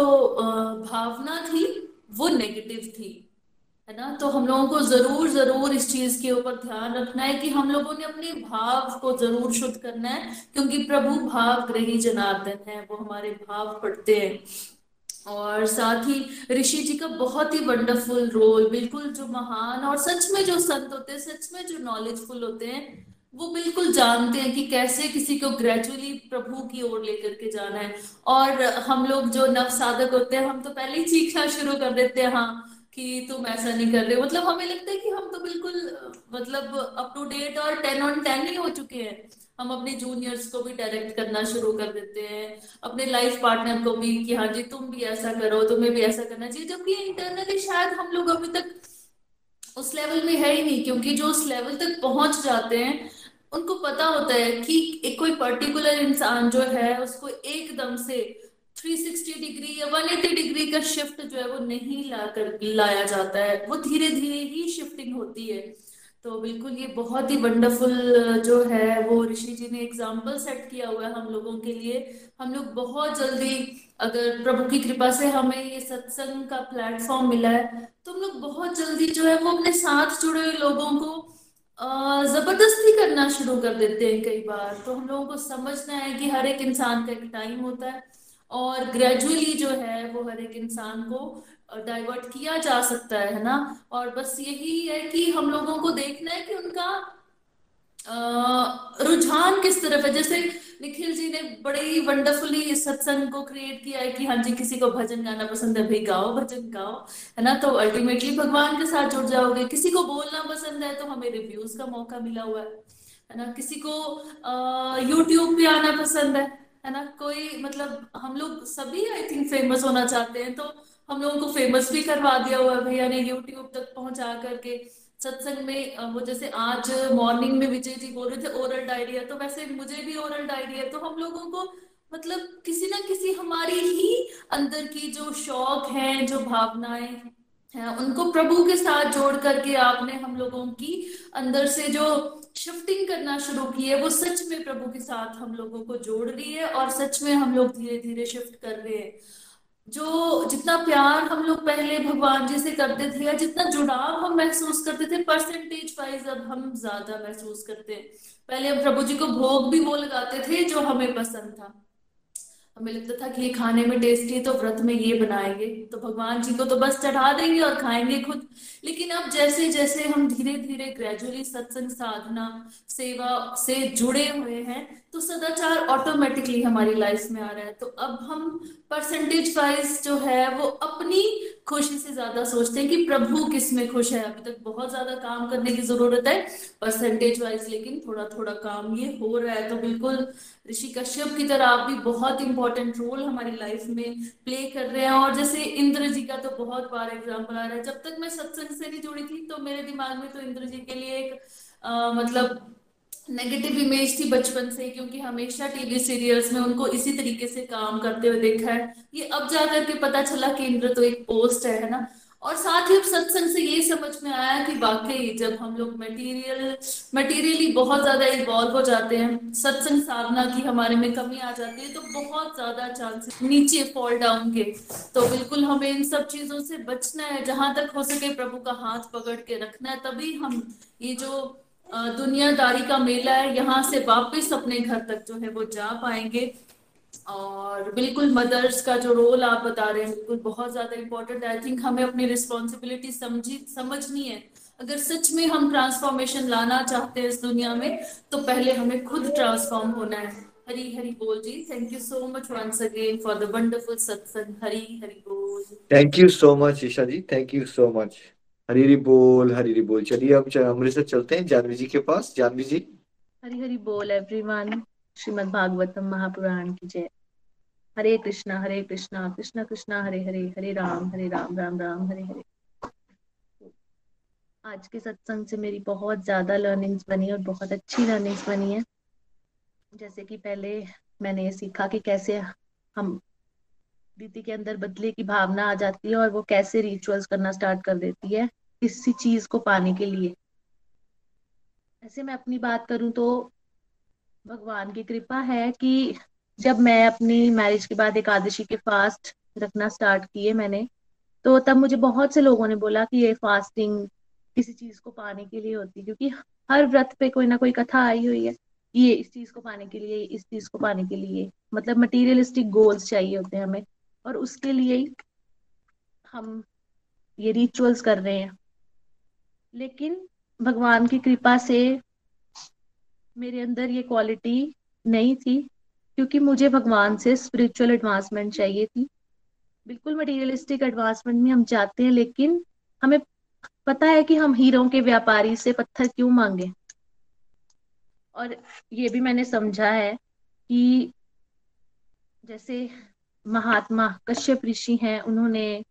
भावना थी, वो नेगेटिव थी। है ना? तो हम लोगों को ज़रूर ज़रूर इस चीज़ के ऊपर ध्यान रखना है कि हम लोगों ने अपने भाव को ज़रूर शुद्ध करना है, क्योंकि प्रभु भाव ग्रही जनार्दन है, वो हमारे भाव पढ़ते हैं। और साथ ही ऋषि जी का बहुत ही वंडरफुल रोल बिल्कुल जो महान और सच में जो संत होते हैं, सच में जो नॉलेजफुल होते हैं, वो बिल्कुल जानते हैं कि कैसे किसी को ग्रेजुअली प्रभु की ओर लेकर के जाना है। और हम लोग जो नव साधक होते हैं, हम तो पहले ही चीखना शुरू कर देते हैं हाँ कि तुम ऐसा नहीं कर रहे मतलब हमें लगता है कि हम तो बिल्कुल मतलब अप टू डेट और टेन ऑन टेन ही हो चुके हैं। हम अपने जूनियर्स को भी डायरेक्ट करना शुरू कर देते हैं। अपने लाइफ पार्टनर को भी कि हाँ जी, तुम भी ऐसा करो, तुम्हें भी ऐसा करना चाहिए। जबकि इंटरनली शायद हम लोग अभी तक उस लेवल में है ही नहीं, क्योंकि जो उस लेवल तक पहुँच जाते हैं, उनको पता होता है कि एक कोई पर्टिकुलर इंसान जो है, उसको एकदम से 360 डिग्री या 180 डिग्री का शिफ्ट जो है वो नहीं ला कर, लाया जाता है। वो धीरे धीरे ही शिफ्टिंग होती है। तो बिल्कुल ये बहुत ही वंडरफुल जो है वो ऋषि जी ने एग्ज़ाम्पल सेट किया हुआ है हम लोगों के लिए। हम लोग बहुत जल्दी अगर प्रभु की कृपा से हमें ये सत्संग का प्लेटफॉर्म मिला है तो हम लोग बहुत जल्दी जो है वो अपने साथ जुड़े हुए लोगों को ज़बरदस्ती करना शुरू कर देते हैं कई बार। तो हम लोगों को समझना है कि हर एक इंसान का एक टाइम होता है। और ग्रेजुअली जो है वो हर एक इंसान को डाइवर्ट किया जा सकता है ना? और बस यही है कि हम लोगों को देखना है कि उनका रुझान किस तरफ़ है। जैसे निखिल जी ने बड़े ही वंडरफुली सत्संग को क्रिएट किया है कि हाँ जी, किसी को भजन गाना पसंद है, भाई गाओ भजन गाओ, है ना? तो अल्टीमेटली भगवान के साथ जुड़ जाओगे। किसी को बोलना पसंद है तो हमें रिव्यूज़ का मौका मिला हुआ है है ना? किसी को, अः यूट्यूब पे आना पसंद है है ना? कोई मतलब हम लोग सभी आई थिंक फ़ेमस होना चाहते हैं तो हम लोगों को फ़ेमस भी करवा दिया हुआ भैया ने यूट्यूब तक पहुँचा करके। सत्संग में वो जैसे आज मॉर्निंग में विजय जी बोल रहे थे ओरल डायरिया तो वैसे मुझे भी ओरल डायरिया तो हम लोगों को मतलब किसी ना किसी हमारी ही अंदर की जो शौक है, जो भावनाएँ हैं, उनको प्रभु के साथ जोड़ करके आपने हम लोगों की अंदर से जो शिफ्टिंग करना शुरू की है वो सच में प्रभु के साथ हम लोगों को जोड़ रही है और सच में हम लोग धीरे धीरे शिफ्ट कर रहे हैं। जो जितना प्यार हम लोग पहले भगवान जी से करते थे या जितना जुड़ाव हम महसूस करते थे परसेंटेज वाइज अब हम ज़्यादा महसूस करते हैं। पहले हम प्रभु जी को भोग भी वो लगाते थे जो हमें पसंद था। हमें लगता था कि ये खाने में टेस्टी है तो व्रत में ये बनाएँगे। तो भगवान जी को तो बस चढ़ा देंगे और खाएँगे खुद। लेकिन अब जैसे जैसे हम धीरे धीरे ग्रेजुअली सत्संग, साधना, सेवा से जुड़े हुए हैं तो सदाचार ऑटोमेटिकली हमारी लाइफ में आ रहा है। तो अब हम परसेंटेज वाइज जो है, वो अपनी खुशी से ज़्यादा सोचते हैं कि प्रभु किसमें खुश है। अभी तक बहुत ज़्यादा काम करने की ज़रूरत है परसेंटेज वाइज लेकिन थोड़ा थोड़ा काम ये हो रहा है। तो बिल्कुल ऋषि कश्यप की तरह आप भी बहुत इंपॉर्टेंट रोल हमारी लाइफ में प्ले कर रहे हैं। और जैसे इंद्र जी का तो बहुत बार एग्ज़ाम्पल आ रहा है। जब तक मैं सत्संग से नहीं जुड़ी थी तो मेरे दिमाग में तो इंद्र जी के लिए एक आ, मतलब नेगेटिव इमेज थी बचपन से क्योंकि हमेशा टीवी सीरियल्स में उनको इसी तरीके से काम करते हुए देखा है। ये अब जाकर के पता चला कि इंद्र तो एक पोस्ट है ना? और साथ ही सत्संग से ये समझ में आया कि वाकई जब हम लोग मटेरियल मटेरियली बहुत ज़्यादा इन्वॉल्व हो जाते हैं, सत्संग साधना की हमारे में कमी आ जाती है तो बहुत ज़्यादा चांसेस नीचे फॉल डाउन के। तो बिल्कुल हमें इन सब चीज़ों से बचना है, जहाँ तक हो सके प्रभु का हाथ पकड़ के रखना है, तभी हम ये जो दुनियादारी का मेला है, यहाँ से वापस अपने घर तक जो है वो जा पाएँगे। और बिल्कुल मदर्स का जो रोल आप बता रहे हैं बिल्कुल बहुत ज़्यादा इम्पोर्टेंट आई थिंक हमें अपनी रिस्पॉन्सिबिलिटी समझी समझनी है। अगर सच में हम ट्रांसफॉर्मेशन लाना चाहते हैं इस दुनिया में तो पहले हमें खुद ट्रांसफॉर्म होना है। हरी हरी बोल ji. Thank you so much once again for the wonderful satsang Hari Hari बोल। Thank you so much Isha ji thank you so much Hari Hari बोल हरी हरी बोल। चलिए अब अमृतसर चलते हैं जानवी जी के पास। जानवी जी। हरी हरी बोल एवरीवन श्रीमद् भागवतम महापुराण की जय। हरे कृष्णा हरे कृष्णा कृष्णा कृष्णा, हरे हरे हरे राम हरे राम राम राम, हरे हरे। आज के सत्संग से मेरी बहुत ज़्यादा लर्निंग्स बनी और बहुत अच्छी लर्निंग्स बनी है। जैसे कि पहले मैंने ये सीखा कि कैसे हम दीदी के अंदर बदले की भावना आ जाती है और वो कैसे रिचुअल्स करना स्टार्ट कर देती है किसी चीज़ को पाने के लिए। ऐसे मैं अपनी बात करूँ तो भगवान की कृपा है कि जब मैं अपनी मैरिज के बाद एकादशी के फास्ट रखना स्टार्ट किए मैंने तो तब मुझे बहुत से लोगों ने बोला कि ये फास्टिंग किसी चीज़ को पाने के लिए होती है, क्योंकि हर व्रत पे कोई ना कोई कथा आई हुई है कि ये इस चीज़ को पाने के लिए, इस चीज़ को पाने के लिए। मतलब मटीरियलिस्टिक गोल्स चाहिए होते हैं हमें, और उसके लिए ही हम ये रिचुअल्स कर रहे हैं। लेकिन भगवान की कृपा से मेरे अंदर ये क्वालिटी नहीं थी। क्योंकि मुझे भगवान से स्पिरिचुअल एडवांसमेंट चाहिए थी। बिल्कुल मटेरियलिस्टिक एडवांसमेंट में हम चाहते हैं, लेकिन हमें पता है कि हम हीरों के व्यापारी से पत्थर क्यों मांगे। और ये भी मैंने समझा है कि जैसे महात्मा कश्यप ऋषि हैं, उन्होंने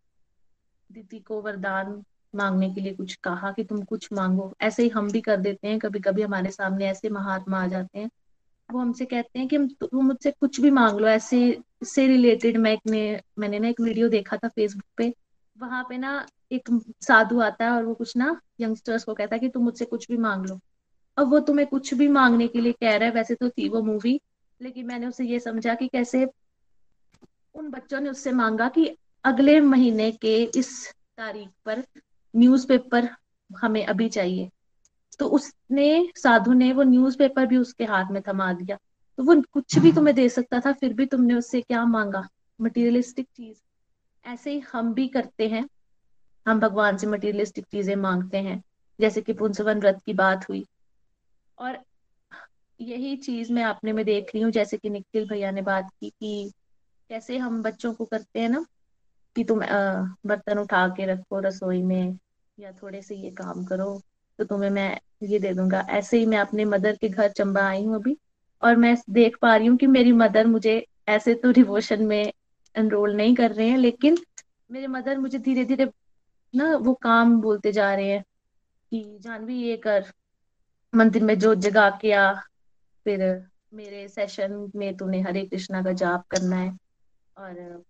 दीदी को वरदान मांगने के लिए कुछ कहा कि तुम कुछ मांगो। ऐसे ही हम भी कर देते हैं कभी कभी हमारे सामने ऐसे महात्मा आ जाते हैं। वो हमसे कहते हैं कि तुम मुझसे कुछ भी मांग लो, ऐसे से रिलेटेड मैं एक ने, मैंने ना एक वीडियो देखा था फेसबुक पे। वहाँ पे ना एक साधु आता है और वो कुछ ना यंगस्टर्स को कहता है कि तुम मुझसे कुछ भी मांग लो। अब वो तुम्हें कुछ भी मांगने के लिए कह रहा है, वैसे तो थी वो मूवी लेकिन मैंने उसे ये समझा कि कैसे उन बच्चों ने उससे मांगा कि अगले महीने के इस तारीख पर न्यूज़पेपर हमें अभी चाहिए। तो उसने, साधु ने वो न्यूज़पेपर भी उसके हाथ में थमा दिया। तो वो कुछ भी तुम्हें दे सकता था, फिर भी तुमने उससे क्या मांगा? मटेरियलिस्टिक चीज़। ऐसे ही हम भी करते हैं। हम भगवान से मटेरियलिस्टिक चीज़ें मांगते हैं। जैसे कि पुंसवन व्रत की बात हुई। और यही चीज़ मैं अपने में देख रही हूँ, जैसे कि निखिल भैया ने बात की कि कैसे हम बच्चों को करते हैं ना, कि तुम बर्तन उठा के रखो रसोई में, या थोड़े से ये काम करो। तो तुम्हें मैं ये दे दूँगा। ऐसे ही मैं अपने मदर के घर चंबा आई हूँ अभी। और मैं देख पा रही हूँ कि मेरी मदर मुझे ऐसे तो डिवोशन में एनरोल नहीं कर रहे हैं, लेकिन मेरे मदर मुझे धीरे धीरे ना वो काम बोलते जा रहे हैं कि जानवी ये कर। मंदिर में जोत जगा के आ। फिर मेरे सेशन में तूने हरे कृष्णा का जाप करना है। और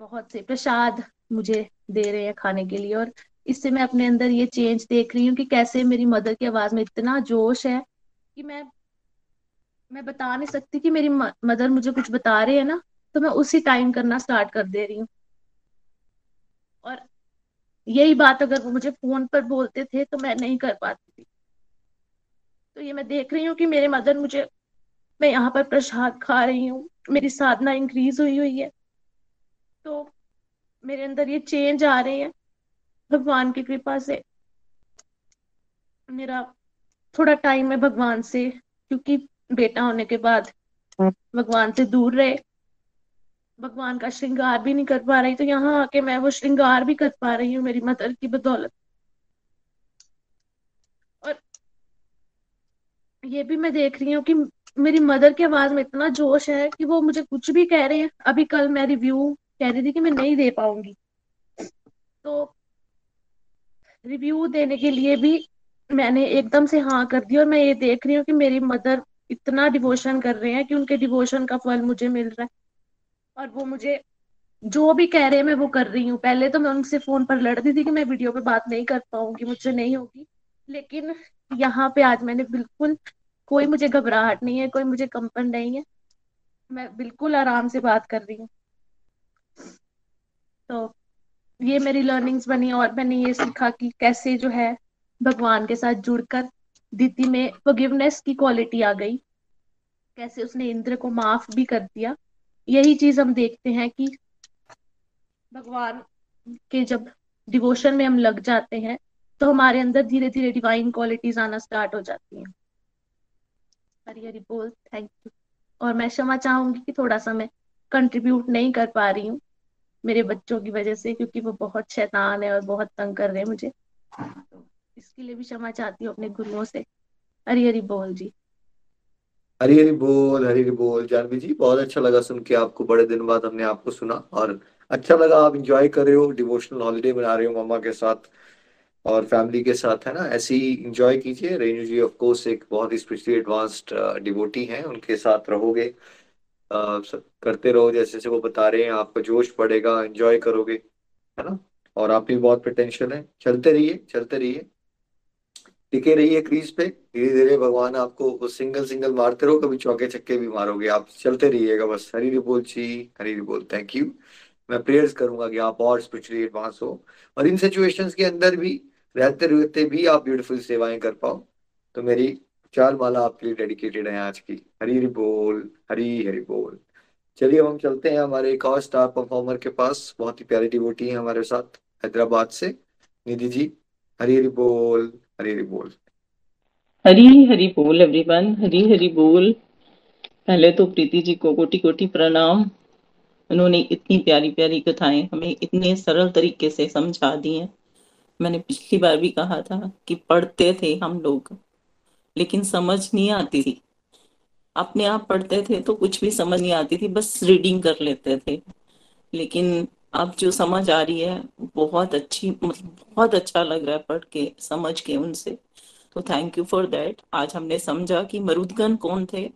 बहुत से प्रसाद मुझे दे रहे हैं खाने के लिए। और इससे मैं अपने अंदर ये चेंज देख रही हूँ कि कैसे मेरी मदर की आवाज़ में इतना जोश है कि मैं मैं बता नहीं सकती कि मेरी मदर मुझे कुछ बता रहे हैं ना तो मैं उसी टाइम करना स्टार्ट कर दे रही हूँ। और यही बात अगर वो मुझे फ़ोन पर बोलते थे तो मैं नहीं कर पाती थी। तो ये मैं देख रही हूँ कि मेरे मदर मुझे, मैं यहाँ पर प्रसाद खा रही हूँ, मेरी साधना इंक्रीज हुई हुई है। तो मेरे अंदर ये चेंज आ रहे हैं। भगवान की कृपा से। मेरा थोड़ा टाइम है भगवान से क्योंकि बेटा होने के बाद भगवान से दूर रहे। भगवान का श्रृंगार भी नहीं कर पा रही तो यहाँ आके मैं वो श्रृंगार भी कर पा रही हूँ मेरी मदर की बदौलत। और ये भी मैं देख रही हूँ कि मेरी मदर की आवाज़ में इतना जोश है कि वो मुझे कुछ भी कह रहे हैं। अभी कल मैं रिव्यू कह रही थी कि मैं नहीं दे पाऊँगी। तो रिव्यू देने के लिए भी मैंने एकदम से हाँ कर दी और मैं ये देख रही हूँ कि मेरी मदर इतना डिवोशन कर रहे हैं कि उनके डिवोशन का फल मुझे मिल रहा है। और वो मुझे जो भी कह रहे हैं मैं वो कर रही हूँ। पहले तो मैं उनसे फ़ोन पर लड़ती थी कि मैं वीडियो पे बात नहीं कर पाऊँगी, मुझसे नहीं होगी। लेकिन यहाँ पे आज मैंने बिल्कुल कोई मुझे घबराहट नहीं है, कोई मुझे कंपन नहीं है। मैं बिल्कुल आराम से बात कर रही हूँ। तो ये मेरी लर्निंग्स बनी और मैंने ये सीखा कि कैसे जो है भगवान के साथ जुड़कर दीदी में फॉरगिवनेस की क्वालिटी आ गई। कैसे उसने इंद्र को माफ़ भी कर दिया। यही चीज़ हम देखते हैं कि भगवान के जब डिवोशन में हम लग जाते हैं तो हमारे अंदर धीरे धीरे डिवाइन क्वालिटीज आना स्टार्ट हो जाती हैं। हरी हरी बोल थैंक यू और मैं क्षमा चाहूँगी कि थोड़ा सा मैं कंट्रीब्यूट नहीं कर पा रही हूँ। मेरे बच्चों की वजह से, क्योंकि वो बहुत शैतान है और बहुत तंग कर रहे हैं मुझे। तो इसके लिए भी क्षमा चाहती हूँ अपने गुरुओं से। हरी हरी बोल जी। हरी हरी बोल, हरी हरी बोल। जानवी जी, बहुत अच्छा लगा सुन के आपको। बड़े दिन बाद हमने आपको सुना और अच्छा लगा, आप इंजॉय कर रहे हो डिवोशनल हॉलीडे बना रहे हो मम्मा के साथ और फैमिली के साथ, है ना? ऐसे ही इंजॉय कीजिए। रेणु जी ऑफ़ कोर्स एक बहुत ही स्पेशली एडवांस्ड डिवोटी हैं, उनके साथ रहोगे। सब करते रहो, जैसे जैसे वो बता रहे हैं, आपका जोश बढ़ेगा एंजॉय करोगे, है ना? और आप भी बहुत पोटेंशियल है। चलते रहिए चलते रहिए। टिके रहिए क्रीज पे। धीरे धीरे भगवान आपको सिंगल सिंगल मारते रहो, कभी चौके छक्के भी मारोगे आप। चलते रहिएगा बस। हरी बोल ची हरी बोल। थैंक यू मैं प्रेयर्स करूँगा कि आप और स्पिरिचुअली एडवांस हो। और इन सिचुएशंस के अंदर भी रहते रहते भी आप ब्यूटीफुल सेवाएँ कर पाओ। तो मेरी चार माला आपके लिए डेडिकेटेड है आज की। हरी हरी बोल हरी हरी बोल। चलिए हम चलते हैं हमारे एक और स्टार परफॉर्मर के पास। बहुत ही प्यारी डिवोटी है हमारे साथ, हैदराबाद से। निधि जी हरी हरी बोल हरी हरी बोल। हरी हरी बोल एवरीवन हरी हरी बोल। पहले तो प्रीति जी को कोटि कोटि प्रणाम। उन्होंने इतनी प्यारी प्यारी कथाएँ हमें इतने सरल तरीके से समझा दी हैं। मैंने पिछली बार भी कहा था कि पढ़ते थे हम लोग। लेकिन समझ नहीं आती थी। अपने आप पढ़ते थे तो कुछ भी समझ नहीं आती थी, बस रीडिंग कर लेते थे। लेकिन अब जो समझ आ रही है, बहुत अच्छी मतलब बहुत अच्छा लग रहा है पढ़ के, समझ के उनसे। तो थैंक यू फॉर दैट आज हमने समझा कि मरुदगन कौन थे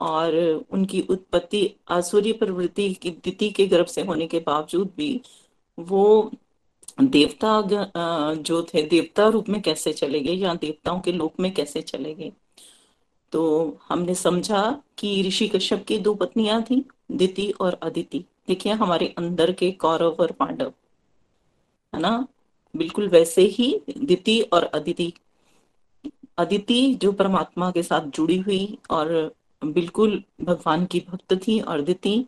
और उनकी उत्पत्ति, आसुरी प्रवृत्ति की दिति के गर्भ से होने के बावजूद भी वो देवता जो थे, देवता रूप में कैसे चले गए या देवताओं के लोक में कैसे चले गए? तो हमने समझा कि ऋषि कश्यप की दो पत्नियाँ थी, दिति और अदिति। देखिए, हमारे अंदर के कौरव और पांडव, है ना? बिल्कुल वैसे ही दिति और अदिति। अदिति जो परमात्मा के साथ जुड़ी हुई और बिल्कुल भगवान की भक्त थी और दिति,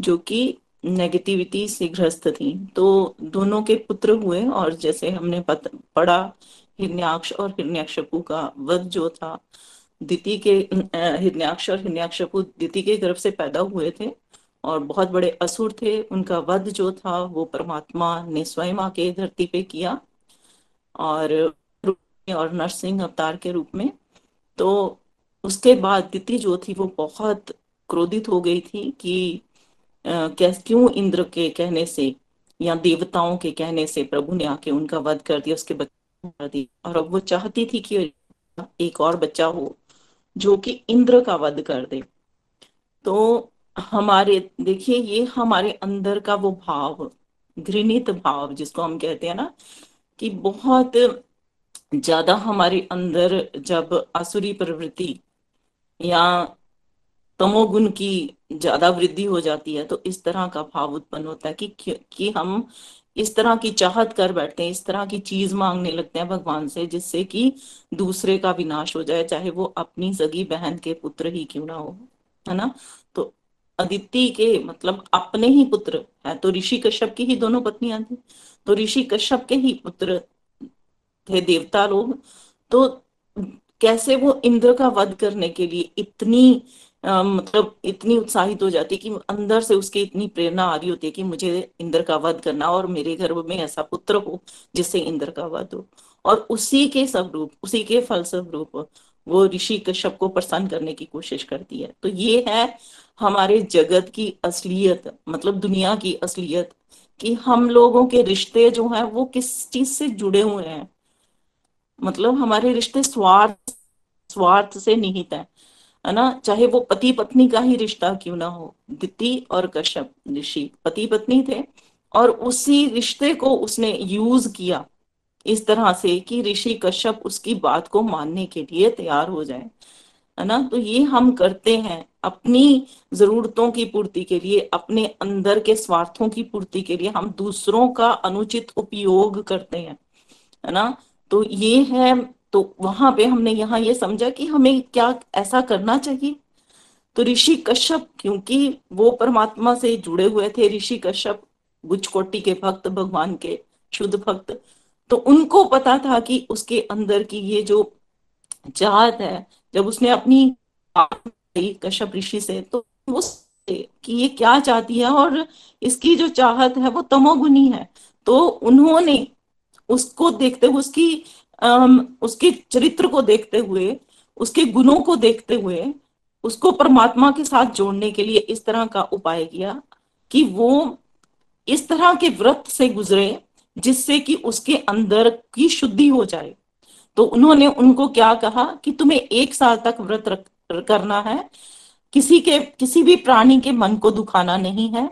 जो कि नेगेटिविटी से ग्रस्त थी। तो दोनों के पुत्र हुए और जैसे हमने पढ़ा, हिरण्याक्ष और हिरण्याक्षपु का वध जो था, दिति के हिरण्याक्ष और हिरण्याक्षपु दिति के गर्भ से पैदा हुए थे और बहुत बड़े असुर थे। उनका वध जो था, वो परमात्मा ने स्वयं आके धरती पे किया और और नरसिंह अवतार के रूप में। तो उसके बाद दिति जो थी, वो बहुत क्रोधित हो गई थी कि क्यों इंद्र के कहने से या देवताओं के कहने से प्रभु ने आके उनका वध कर दिया, उसके बच्चे दिए और अब वो चाहती थी कि एक और बच्चा हो जो कि इंद्र का वध कर दे। तो हमारे, देखिए ये हमारे अंदर का वो भाव, घृणित भाव जिसको हम कहते हैं ना, कि बहुत ज़्यादा हमारे अंदर जब आसुरी प्रवृत्ति या तमोगुण की ज़्यादा वृद्धि हो जाती है तो इस तरह का भाव उत्पन्न होता है कि कि हम इस तरह की चाहत कर बैठते हैं, इस तरह की चीज़ मांगने लगते हैं भगवान से, जिससे कि दूसरे का विनाश हो जाए, चाहे वो अपनी सगी बहन के पुत्र ही क्यों ना हो, है ना? तो अदिति के मतलब अपने ही पुत्र है तो ऋषि कश्यप की ही दोनों पत्नियाँ थी तो ऋषि कश्यप के ही पुत्र थे देवता लोग तो कैसे वो इंद्र का वध करने के लिए इतनी मतलब इतनी उत्साहित हो जाती कि अंदर से उसकी इतनी प्रेरणा आ रही होती है कि मुझे इंद्र का वध करना और मेरे गर्भ में ऐसा पुत्र हो जिससे इंद्र का वध हो। और उसी के स्वरूप, उसी के फल स्वरूप वो ऋषि कश्यप को प्रसन्न करने की कोशिश करती है। तो ये है हमारे जगत की असलियत मतलब दुनिया की असलियत, कि हम लोगों के रिश्ते जो हैं वो किस चीज़ से जुड़े हुए हैं? मतलब हमारे रिश्ते स्वार्थ स्वार्थ से निहित है। है ना? चाहे वो पति पत्नी का ही रिश्ता क्यों ना हो, दिति और कश्यप ऋषि पति पत्नी थे और उसी रिश्ते को उसने यूज़ किया इस तरह से कि ऋषि कश्यप उसकी बात को मानने के लिए तैयार हो जाए, है ना? तो ये हम करते हैं अपनी जरूरतों की पूर्ति के लिए, अपने अंदर के स्वार्थों की पूर्ति के लिए हम दूसरों का अनुचित उपयोग करते हैं, है ना? तो ये है तो वहाँ पे हमने यहाँ ये समझा कि हमें क्या ऐसा करना चाहिए। तो ऋषि कश्यप, क्योंकि वो परमात्मा से जुड़े हुए थे, ऋषि कश्यप गुजकोटी के भक्त, भगवान के शुद्ध भक्त तो उनको पता था कि उसके अंदर की ये जो चाहत है, जब उसने अपनी कश्यप ऋषि से तो वो कि ये क्या चाहती है और इसकी जो चाहत है वो तमोगुनी है। तो उन्होंने उसको देखते हुए उसकी उसके चरित्र को देखते हुए, उसके गुणों को देखते हुए, उसको परमात्मा के साथ जोड़ने के लिए इस तरह का उपाय किया कि वो इस तरह के व्रत से गुजरे जिससे कि उसके अंदर की शुद्धि हो जाए। तो उन्होंने उनको क्या कहा कि तुम्हें एक साल तक व्रत करना है, किसी के, किसी भी प्राणी के मन को दुखाना नहीं है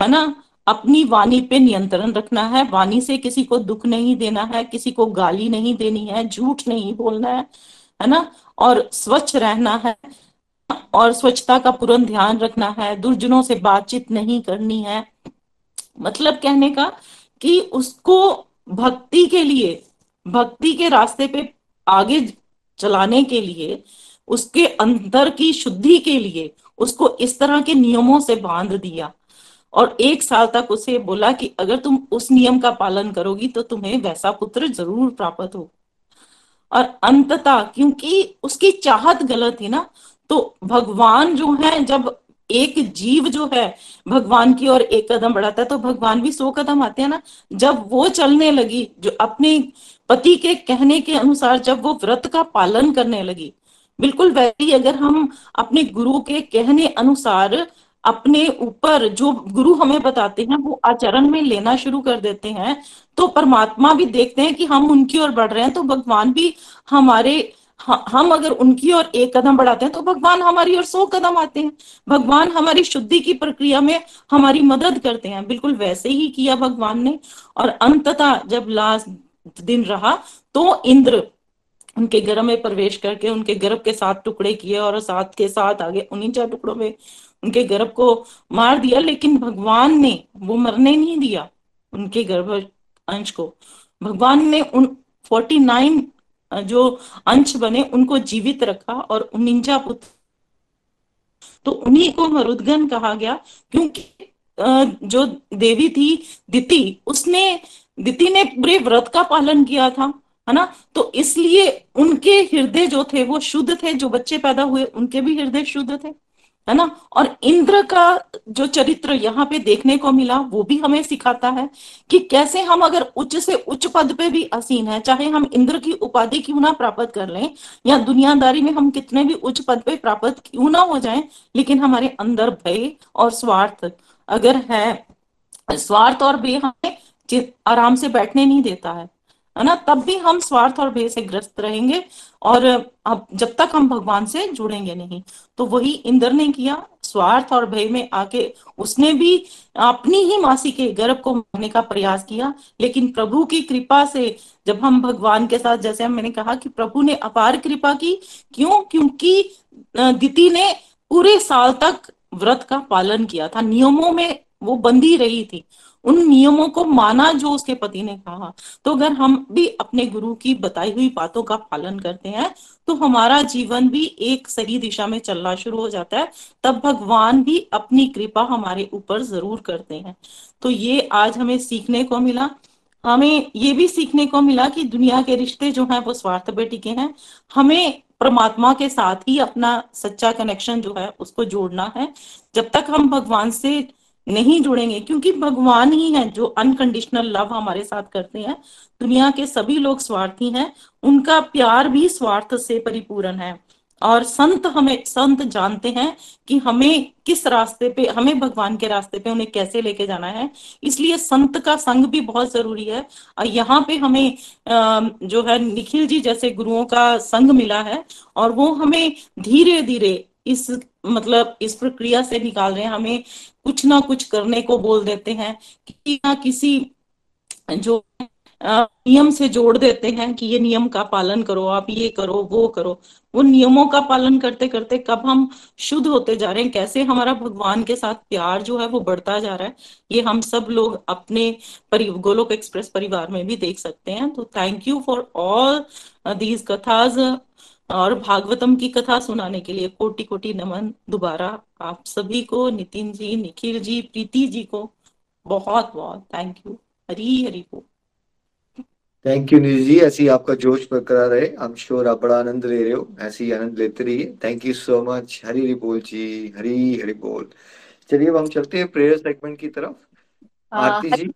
है ना? अपनी वाणी पे नियंत्रण रखना है। वाणी से किसी को दुख नहीं देना है, किसी को गाली नहीं देनी है, झूठ नहीं बोलना है है ना? और स्वच्छ रहना है और स्वच्छता का पूर्ण ध्यान रखना है। दुर्जनों से बातचीत नहीं करनी है। मतलब कहने का कि उसको भक्ति के लिए, भक्ति के रास्ते पे आगे चलाने के लिए, उसके अंदर की शुद्धि के लिए, उसको इस तरह के नियमों से बाँध दिया। और एक साल तक उसे बोला कि अगर तुम उस नियम का पालन करोगी तो तुम्हें वैसा पुत्र ज़रूर प्राप्त हो और अंततः, क्योंकि उसकी चाहत गलत थी ना तो भगवान जो है, जब एक जीव जो है, भगवान की ओर एक कदम बढ़ाता है तो भगवान भी सौ कदम आते हैं ना। जब वो चलने लगी, जो अपने पति के कहने के अनुसार जब वो व्रत का पालन करने लगी, बिल्कुल वैसे ही अगर हम अपने गुरु के कहने अनुसार अपने ऊपर जो गुरु हमें बताते हैं, वो आचरण में लेना शुरू कर देते हैं तो परमात्मा भी देखते हैं कि हम उनकी ओर बढ़ रहे हैं तो भगवान भी हमारे हम अगर उनकी ओर एक कदम बढ़ाते हैं तो भगवान हमारी ओर सौ कदम आते हैं। भगवान हमारी शुद्धि की प्रक्रिया में हमारी मदद करते हैं। बिल्कुल वैसे ही किया भगवान ने, और अंततः जब लास्ट दिन रहा तो इंद्र उनके गर्भ में प्रवेश करके, उनके गर्भ के साथ टुकड़े किए और साथ के साथ आगे उन्हीं चार टुकड़ों में उनके गर्भ को मार दिया, लेकिन भगवान ने वो मरने नहीं दिया उनके गर्भ अंश को। भगवान ने उन फोर्टी नाइन जो अंश बने उनको जीवित रखा और उन्निंजा पुत्र तो उन्हीं को मरुदगन कहा गया, क्योंकि जो देवी थी दिति, उसने, दिति ने पूरे व्रत का पालन किया था, है ना? तो इसलिए उनके हृदय जो थे वो शुद्ध थे, जो बच्चे पैदा हुए उनके भी हृदय शुद्ध थे। है ना? और इंद्र का जो चरित्र यहाँ पे देखने को मिला, वो भी हमें सिखाता है कि कैसे हम अगर उच्च से उच्च पद पे भी असीन है, चाहे हम इंद्र की उपाधि क्यों ना प्राप्त कर लें, या दुनियादारी में हम कितने भी उच्च पद पे प्राप्त क्यों ना हो जाएँ, लेकिन हमारे अंदर भय और स्वार्थ, अगर है, स्वार्थ और भय हमें आराम से बैठने नहीं देता है। है ना? तब भी हम स्वार्थ और भय से ग्रस्त रहेंगे और अब जब तक हम भगवान से जुड़ेंगे नहीं तो वही इंद्र ने किया, स्वार्थ और भय में आके उसने भी अपनी ही मासी के गर्भ को मारने का प्रयास किया। लेकिन प्रभु की कृपा से जब हम भगवान के साथ, जैसे मैंने कहा कि प्रभु ने अपार कृपा की, क्यों? क्योंकि दिति ने पूरे साल तक व्रत का पालन किया था। नियमों में वो बंधी रही थी। उन नियमों को माना जो उसके पति ने कहा। तो अगर हम भी अपने गुरु की बताई हुई बातों का पालन करते हैं तो हमारा जीवन भी एक सही दिशा में चलना शुरू हो जाता है। तब भगवान भी अपनी कृपा हमारे ऊपर ज़रूर करते हैं। तो ये आज हमें सीखने को मिला। हमें ये भी सीखने को मिला कि दुनिया के रिश्ते जो हैं, वो स्वार्थ पे टिके हैं। हमें परमात्मा के साथ ही अपना सच्चा कनेक्शन जो है, उसको जोड़ना है। जब तक हम भगवान से नहीं जुड़ेंगे, क्योंकि भगवान ही है जो अनकंडीशनल लव हमारे साथ करते हैं। दुनिया के सभी लोग स्वार्थी हैं, उनका प्यार भी स्वार्थ से परिपूर्ण है। और संत हमें, संत जानते हैं कि हमें किस रास्ते पे, हमें भगवान के रास्ते पे उन्हें कैसे लेके जाना है। इसलिए संत का संग भी बहुत ज़रूरी है। और यहाँ पे हमें जो है, निखिल जी जैसे गुरुओं का संग मिला है, और वो हमें धीरे धीरे इस मतलब इस प्रक्रिया से निकाल रहे हैं, हमें कुछ ना कुछ करने को बोल देते हैं कि ना किसी जो नियम से जोड़ देते हैं कि ये नियम का पालन करो, आप ये करो, वो करो। वो नियमों का पालन करते करते कब हम शुद्ध होते जा रहे हैं, कैसे हमारा भगवान के साथ प्यार जो है वो बढ़ता जा रहा है, ये हम सब लोग अपने गोलोक एक्सप्रेस परिवार में भी देख सकते हैं। तो thank you for all these kathas और भागवतम की कथा सुनाने के लिए कोटि कोटि नमन दोबारा आप सभी को नितिन जी निखिल जी प्रीति जी को बहुत बहुत थैंक यू हरी हरी बोल। थैंक यू निधि जी ऐसी आपका जोश बरकरार रहे। आई एम श्योर आप बड़ा आनंद ले रहे हो ऐसे ही आनंद लेते रहिए। Thank you so much Hari Hari बोल जी हरी हरी बोल। चलिए अब हम चलते हैं प्रेयर सेगमेंट की तरफ़। आरती जी।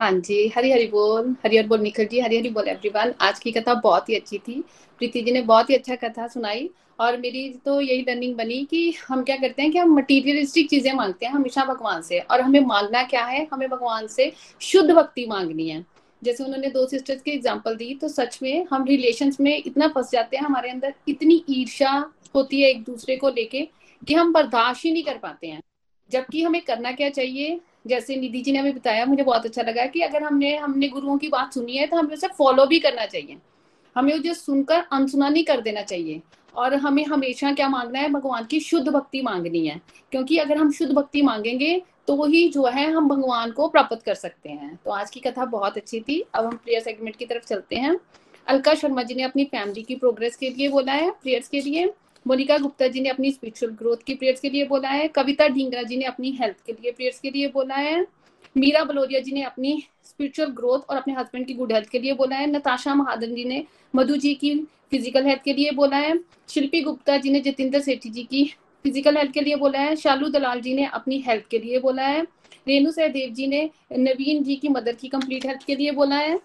हाँ जी हरी हरी बोल। हरी हरी बोल निखिल जी। हरी हरी बोल एवरीवन आज की कथा बहुत ही अच्छी थी। प्रीति जी ने बहुत ही अच्छा कथा सुनाई और मेरी तो यही लर्निंग बनी कि हम क्या करते हैं कि हम मटीरियलिस्टिक चीज़ें मांगते हैं हमेशा भगवान से और हमें मांगना क्या है? हमें भगवान से शुद्ध भक्ति मांगनी है। जैसे उन्होंने दो सिस्टर्स की एग्ज़ाम्पल दी तो सच में हम रिलेशन में इतना फंस जाते हैं, हमारे अंदर इतनी ईर्षा होती है एक दूसरे को लेके कि हम बर्दाश्त ही नहीं कर पाते हैं। जबकि हमें करना क्या चाहिए? जैसे निधि जी ने हमें बताया, मुझे बहुत अच्छा लगा कि अगर हमने हमने गुरुओं की बात सुनी है तो हमें उसे फॉलो भी करना चाहिए। हमें जो सुनकर अनसुना नहीं कर देना चाहिए। और हमें हमेशा क्या मांगना है? भगवान की शुद्ध भक्ति मांगनी है। क्योंकि अगर हम शुद्ध भक्ति मांगेंगे तो ही जो है हम भगवान को प्राप्त कर सकते हैं। तो आज की कथा बहुत अच्छी थी। अब हम प्रेयर सेगमेंट की तरफ़ चलते हैं। अलका शर्मा जी ने अपनी फैमिली की प्रोग्रेस के लिए बोला है प्रेयर्स के लिए। मोनिका गुप्ता जी ने अपनी स्पिरिचुअल ग्रोथ की प्रेयर्स के लिए बोला है। कविता ढींगरा जी ने अपनी हेल्थ के लिए प्रेयर्स के लिए बोला है। मीरा बलोरिया जी ने अपनी स्पिरिचुअल ग्रोथ और अपने हस्बैंड की गुड हेल्थ के लिए बोला है। नताशा महादन जी ने मधु जी की फ़िज़िकल हेल्थ के लिए बोला है। शिल्पी गुप्ता जी ने जितेंद्र सेठी जी की फ़िज़िकल हेल्थ के लिए बोला है। शालू दलाल जी ने अपनी हेल्थ के लिए बोला है। रेणु सहदेव जी ने नवीन जी की मदर की कंप्लीट हेल्थ के लिए बोला है।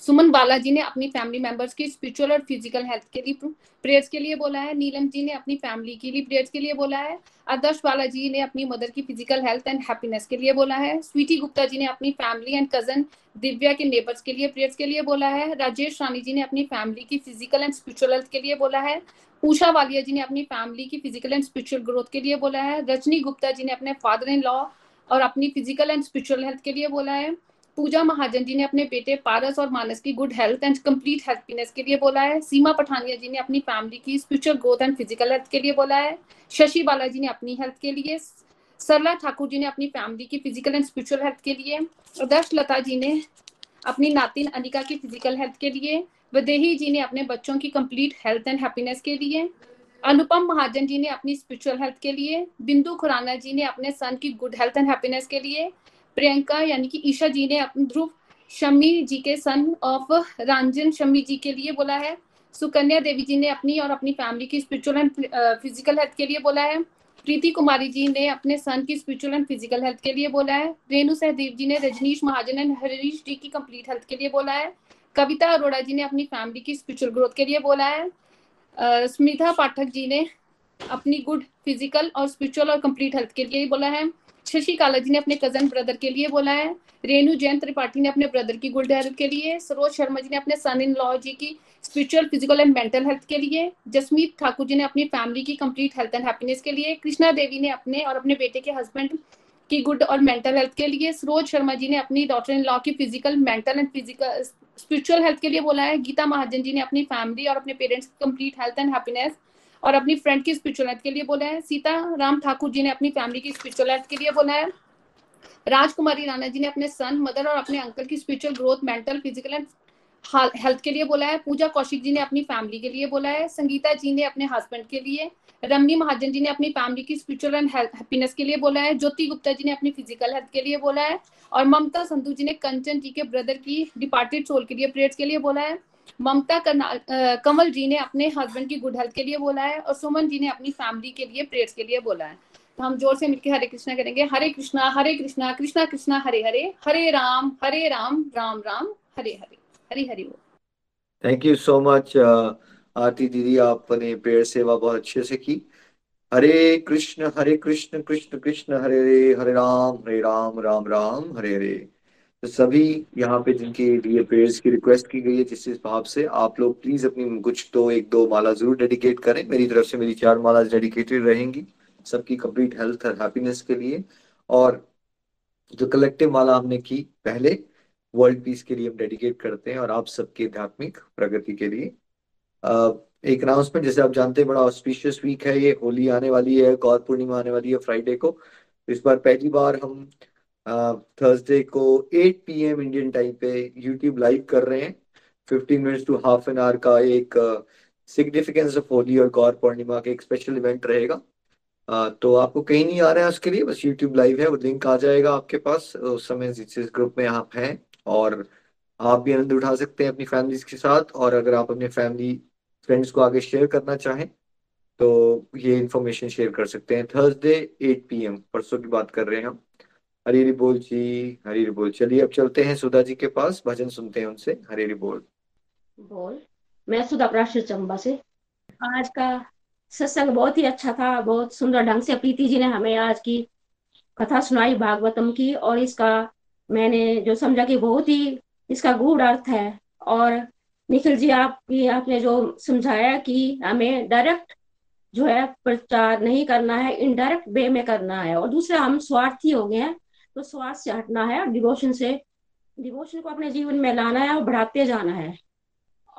सुमन बालाजी ने अपनी फैमिली मेंबर्स की स्पिरिचुअल और फ़िज़िकल हेल्थ के लिए प्रेयर्स के लिए बोला है नीलम जी ने अपनी फैमिली के लिए प्रेयर्स के लिए बोला है आदर्श बालाजी ने अपनी मदर की फ़िज़िकल हेल्थ एंड हैप्पीनेस के लिए बोला है स्वीटी गुप्ता जी ने अपनी फैमिली एंड कज़न दिव्या के नेबर्स के लिए प्रेयर्स के लिए बोला है राजेश रानी जी ने अपनी फैमिली की फ़िज़िकल एंड स्पिरिचुअल हेल्थ के लिए बोला है उषा वालिया जी ने अपनी फैमिली की फ़िज़िकल एंड स्पिरिचुअल ग्रोथ के लिए बोला है रजनी गुप्ता जी ने अपने फादर इन लॉ और अपनी फ़िज़िकल एंड स्पिरिचुअल हेल्थ के लिए बोला है पूजा महाजन जी ने अपने बेटे पारस और मानस की good health and complete happiness के लिए बोला है। सीमा पठानिया जी ने अपनी फैमिली की spiritual growth and physical health के लिए बोला है। शशि बालाजी ने अपनी हेल्थ के लिए। सरला ठाकुर जी ने अपनी फैमिली की फ़िज़िकल एंड स्पिरिचुअल हेल्थ के लिए। दर्श लता जी ने अपनी नातिन अनिका की फ़िज़िकल हेल्थ के लिए। वदेही जी ने अपने बच्चों की कंप्लीट हेल्थ एंड हैप्पीनेस के लिए। अनुपम महाजन जी ने अपनी स्पिरिचुअल हेल्थ के लिए। बिंदु खुराना जी ने अपने सन की गुड हेल्थ एंड हैप्पीनेस के लिए। प्रियंका यानी कि ईशा जी ने अपने ध्रुव शमी जी के सन ऑफ़ रंजन शमी जी के लिए बोला है। सुकन्या देवी जी ने अपनी और अपनी फैमिली की स्पिरिचुअल एंड फ़िज़िकल हेल्थ के लिए बोला है। प्रीति कुमारी जी ने अपने सन की स्पिरिचुअल एंड फ़िज़िकल हेल्थ के लिए बोला है। रेणु सहदेव जी ने रजनीश महाजन एंड हरीश जी की कंप्लीट हेल्थ के लिए बोला है। कविता अरोड़ा जी ने अपनी फैमिली की स्पिरिचुअल ग्रोथ के लिए बोला है। स्मिता पाठक जी ने अपनी गुड फ़िज़िकल और स्पिरिचुअल और कंप्लीट हेल्थ के लिए बोला है। शशि काला जी ने अपने कज़न ब्रदर के लिए बोला है। रेणु जैन त्रिपाठी ने अपने ब्रदर की गुड हेल्थ के लिए। सरोज शर्मा जी ने अपने सन इन लॉ जी की spiritual physical and mental health के लिए। जसमीत ठाकुर जी ने अपनी फैमिली की कंप्लीट हेल्थ एंड हैप्पीनेस के लिए। कृष्णा देवी ने अपने और अपने बेटे के हस्बैंड की गुड और मेंटल हेल्थ के लिए। सरोज शर्मा जी ने अपनी डॉटर इन लॉ की physical mental and physical spiritual health के लिए बोला है। गीता महाजन जी ने अपनी फैमिली और अपने पेरेंट्स की कंप्लीट हेल्थ एंड हैप्पीनेस और अपनी फ्रेंड की स्पिरिचुअल के लिए बोला है। सीता राम ठाकुर जी ने अपनी फैमिली की स्पिरिचुअल के लिए बोला है। राजकुमारी राणा जी ने अपने सन मदर और अपने अंकल की spiritual growth mental physical and health के लिए बोला है। पूजा कौशिक जी ने अपनी फैमिली के लिए बोला है। संगीता जी ने अपने हस्बैंड के लिए। रमनी महाजन जी ने अपनी फैमिली की स्पिरिचुअल एंड हैप्पीनेस के लिए बोला है। ज्योति गुप्ता जी ने अपनी फ़िज़िकल हेल्थ के लिए बोला है। और ममता संधू जी ने कंचन जी के ब्रदर की डिपार्टेड सोल के लिए प्रेयर्स के लिए बोला है। ममता कमल जी ने अपने हस्बैंड की गुड हेल्थ के लिए बोला है और सुमन जी ने अपनी फैमिली के लिए प्रेयर्स के लिए बोला है। तो हम ज़ोर से मिलकर हरे कृष्णा करेंगे। Hare Krishna Hare Krishna Krishna Krishna, Hare Hare Hare Ram Hare Ram Ram Ram, Hare Hare Hare Hare thank you so much Aarti दीदी, आपने प्रेयर सेवा बहुत अच्छे से की। हरे कृष्ण हरे कृष्ण कृष्ण कृष्ण, हरे हरे हरे राम हरे राम राम राम, हरे हरे। सभी यहाँ पे जिनके लिए प्रेयर्स की रिक्वेस्ट की गई है, जिस भाव से आप लोग प्लीज़ अपनी कुछ तो एक दो माला ज़रूर डेडिकेट करें। मेरी तरफ़ से मेरी चार माला डेडिकेटेड रहेंगी सबकी कंप्लीट हेल्थ और हैप्पीनेस के लिए। और जो कलेक्टिव माला हमने की, पहले वर्ल्ड पीस के लिए हम डेडिकेट करते हैं और आप सबके आध्यात्मिक प्रगति के लिए। एक अनाउंसमेंट जैसे आप जानते हैं, बड़ा ऑस्पिशियस वीक है ये। होली आने वाली है, गौर पूर्णिमा आने वाली है फ्राइडे को। इस बार पहली बार हम थर्सडे को 8 पीएम इंडियन टाइम पे यूट्यूब लाइव कर रहे हैं। 15 minutes to half an hour का एक सिग्निफिकेंस ऑफ़ होली और गौर पूर्णिमा का एक स्पेशल इवेंट रहेगा। uh, तो आपको कहीं नहीं आ रहा है उसके लिए बस यूट्यूब लाइव है वो लिंक आ जाएगा आपके पास। उस समय जिस ग्रुप में आप हैं और आप भी आनंद उठा सकते हैं अपनी फैमिली के साथ और अगर आप अपने फैमिली फ्रेंड्स को आगे शेयर करना चाहें तो ये इन्फॉर्मेशन शेयर कर सकते हैं। थर्सडे 8 पीएम परसों की बात कर रहे हैं हम। हरी बोल जी हरी बोल। चलिए, अब चलते हैं सुधा जी के पास, भजन सुनते हैं उनसे। हरी बोल। बोल। मैं सुधा प्राश्र चंबा से। आज का सत्संग बहुत ही अच्छा था, बहुत सुंदर ढंग से प्रीति जी ने हमें आज की कथा सुनाई भागवतम की, और इसका मैंने जो समझा कि बहुत ही इसका गूढ़ अर्थ है। और निखिल जी आपकी आपने जो समझाया कि हमें डायरेक्ट जो है प्रचार नहीं करना है इनडायरेक्ट वे में करना है, और दूसरा हम स्वार्थी हो गए हैं तो स्वार्थ से हटना है और डिवोशन से डिवोशन को अपने जीवन में लाना है और बढ़ाते जाना है।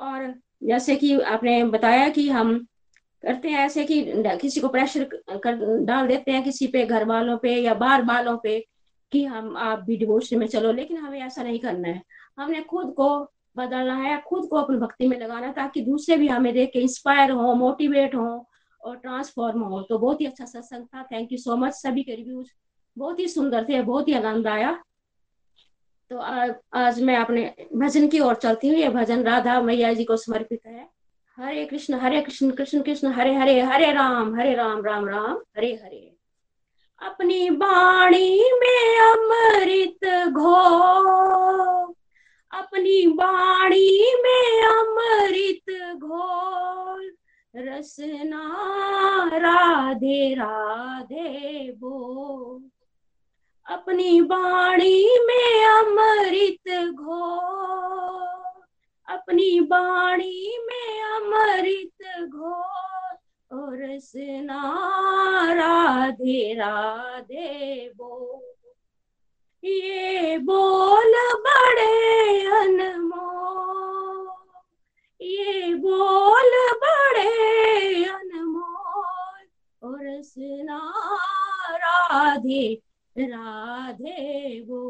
और जैसे कि आपने बताया कि हम करते हैं ऐसे कि किसी को प्रेशर कर, डाल देते हैं किसी पे घर वालों पे या बाहर वालों पे कि हम, आप भी डिवोर्स में चलो, लेकिन हमें ऐसा नहीं करना है। हमने खुद को बदलना है, खुद को अपनी भक्ति में लगाना है ताकि दूसरे भी हमें देख के इंस्पायर हो मोटिवेट हो और ट्रांसफॉर्म हो। तो बहुत ही अच्छा सत्संग था। थैंक यू सो मच सभी के रिव्यूज़ बहुत ही सुंदर थे, बहुत ही आनंद आया तो आज मैं अपने भजन की ओर चलती हूँ। ये भजन राधा मैया जी को समर्पित है। हरे कृष्ण हरे कृष्ण कृष्ण कृष्ण, हरे हरे हरे राम हरे राम राम राम, हरे हरे। अपनी बाणी में अमृत घो। अपनी बाणी में अमृत घोल रसना राधे राधे बो अपनी बाणी में अमृत घो। अपनी बाणी में अमृत घो। और रसना राधे राधे बो। ये बोल बड़े अनमोल ये बोल बड़े अनमोल और सुना राधे राधे वो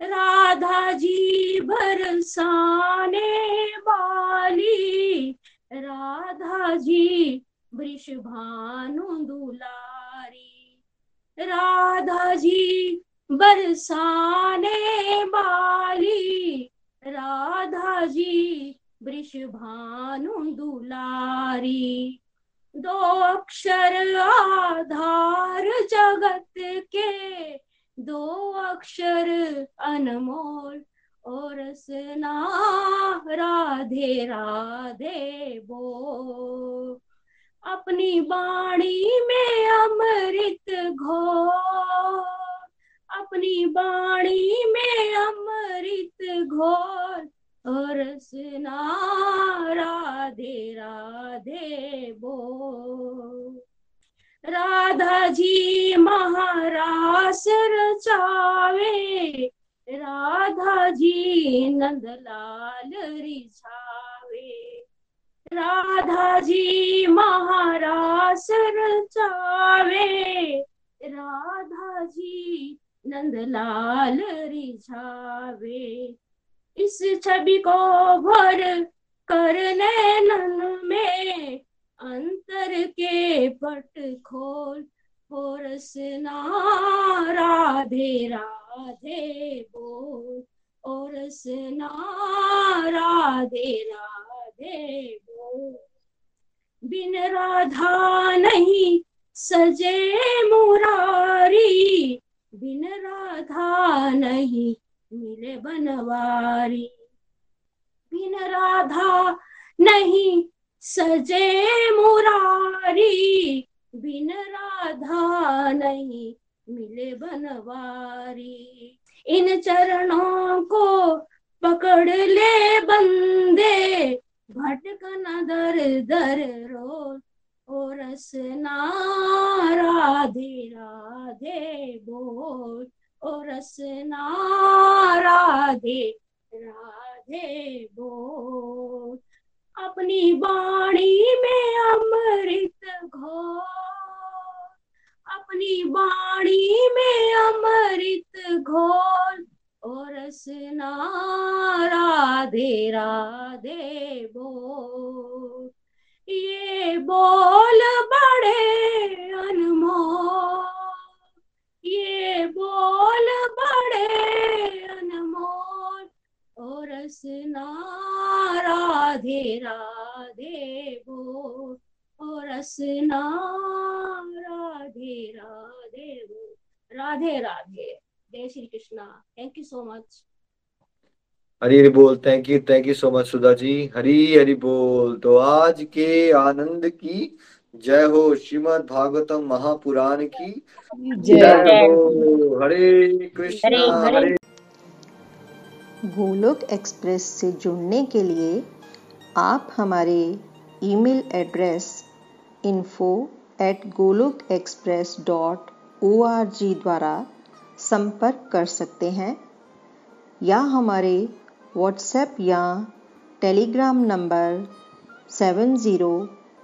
राधा जी बरसाने वाली राधा जी वृष भानु दुलारी। राधा जी बरसाने वाली राधा जी वृष भानु दुलारी। दो अक्षर आधार जगत के। दो अक्षर अनमोल और सना राधे राधे बो अपनी बाणी में अमृत घो अपनी बाणी में अमृत घोर और सुना राधे राधे बो। राधा जी महारास रचावे। राधा जी नंदलाल रिछावे राधा जी महारास रचावे। राधा जी नंदलाल रिझावे। इस छवि को भर कर नैनन में अंतर के पट खोल और राधे राधे बोल। और राधे राधे बोल। बिन राधा नहीं सजे मुरारी, बिन राधा नहीं मिले बनवारी। बिन राधा नहीं सजे मुरारी। बिन राधा नहीं मिले बनवारी। इन चरणों को पकड़ ले बंदे। भटकन दर दर रोज और राधे राधे बोल। और रसना राधे राधे बोल। अपनी बाणी में अमृत घो अपनी बाणी में अमृत घोल। और राधे राधे बोल। ये बोल बड़े अनमोल। ये बोल बड़े अनमोल और राधे राधे बोल और राधे राधे बोल। राधे राधे। जय Shri Krishna. Thank you so much Hari Hari बोल। Thank you thank you so much Sudha ji. Hari Hari बोल। तो आज के आनंद की जय हो श्रीमद भागवतम महापुराण की। जय हो। हरे कृष्ण हरे, हरे। गोलोक एक्सप्रेस से जुड़ने के लिए आप हमारे email address info at Golok express dot O R G द्वारा संपर्क कर सकते हैं या हमारे व्हाट्सएप या Telegram number seven zero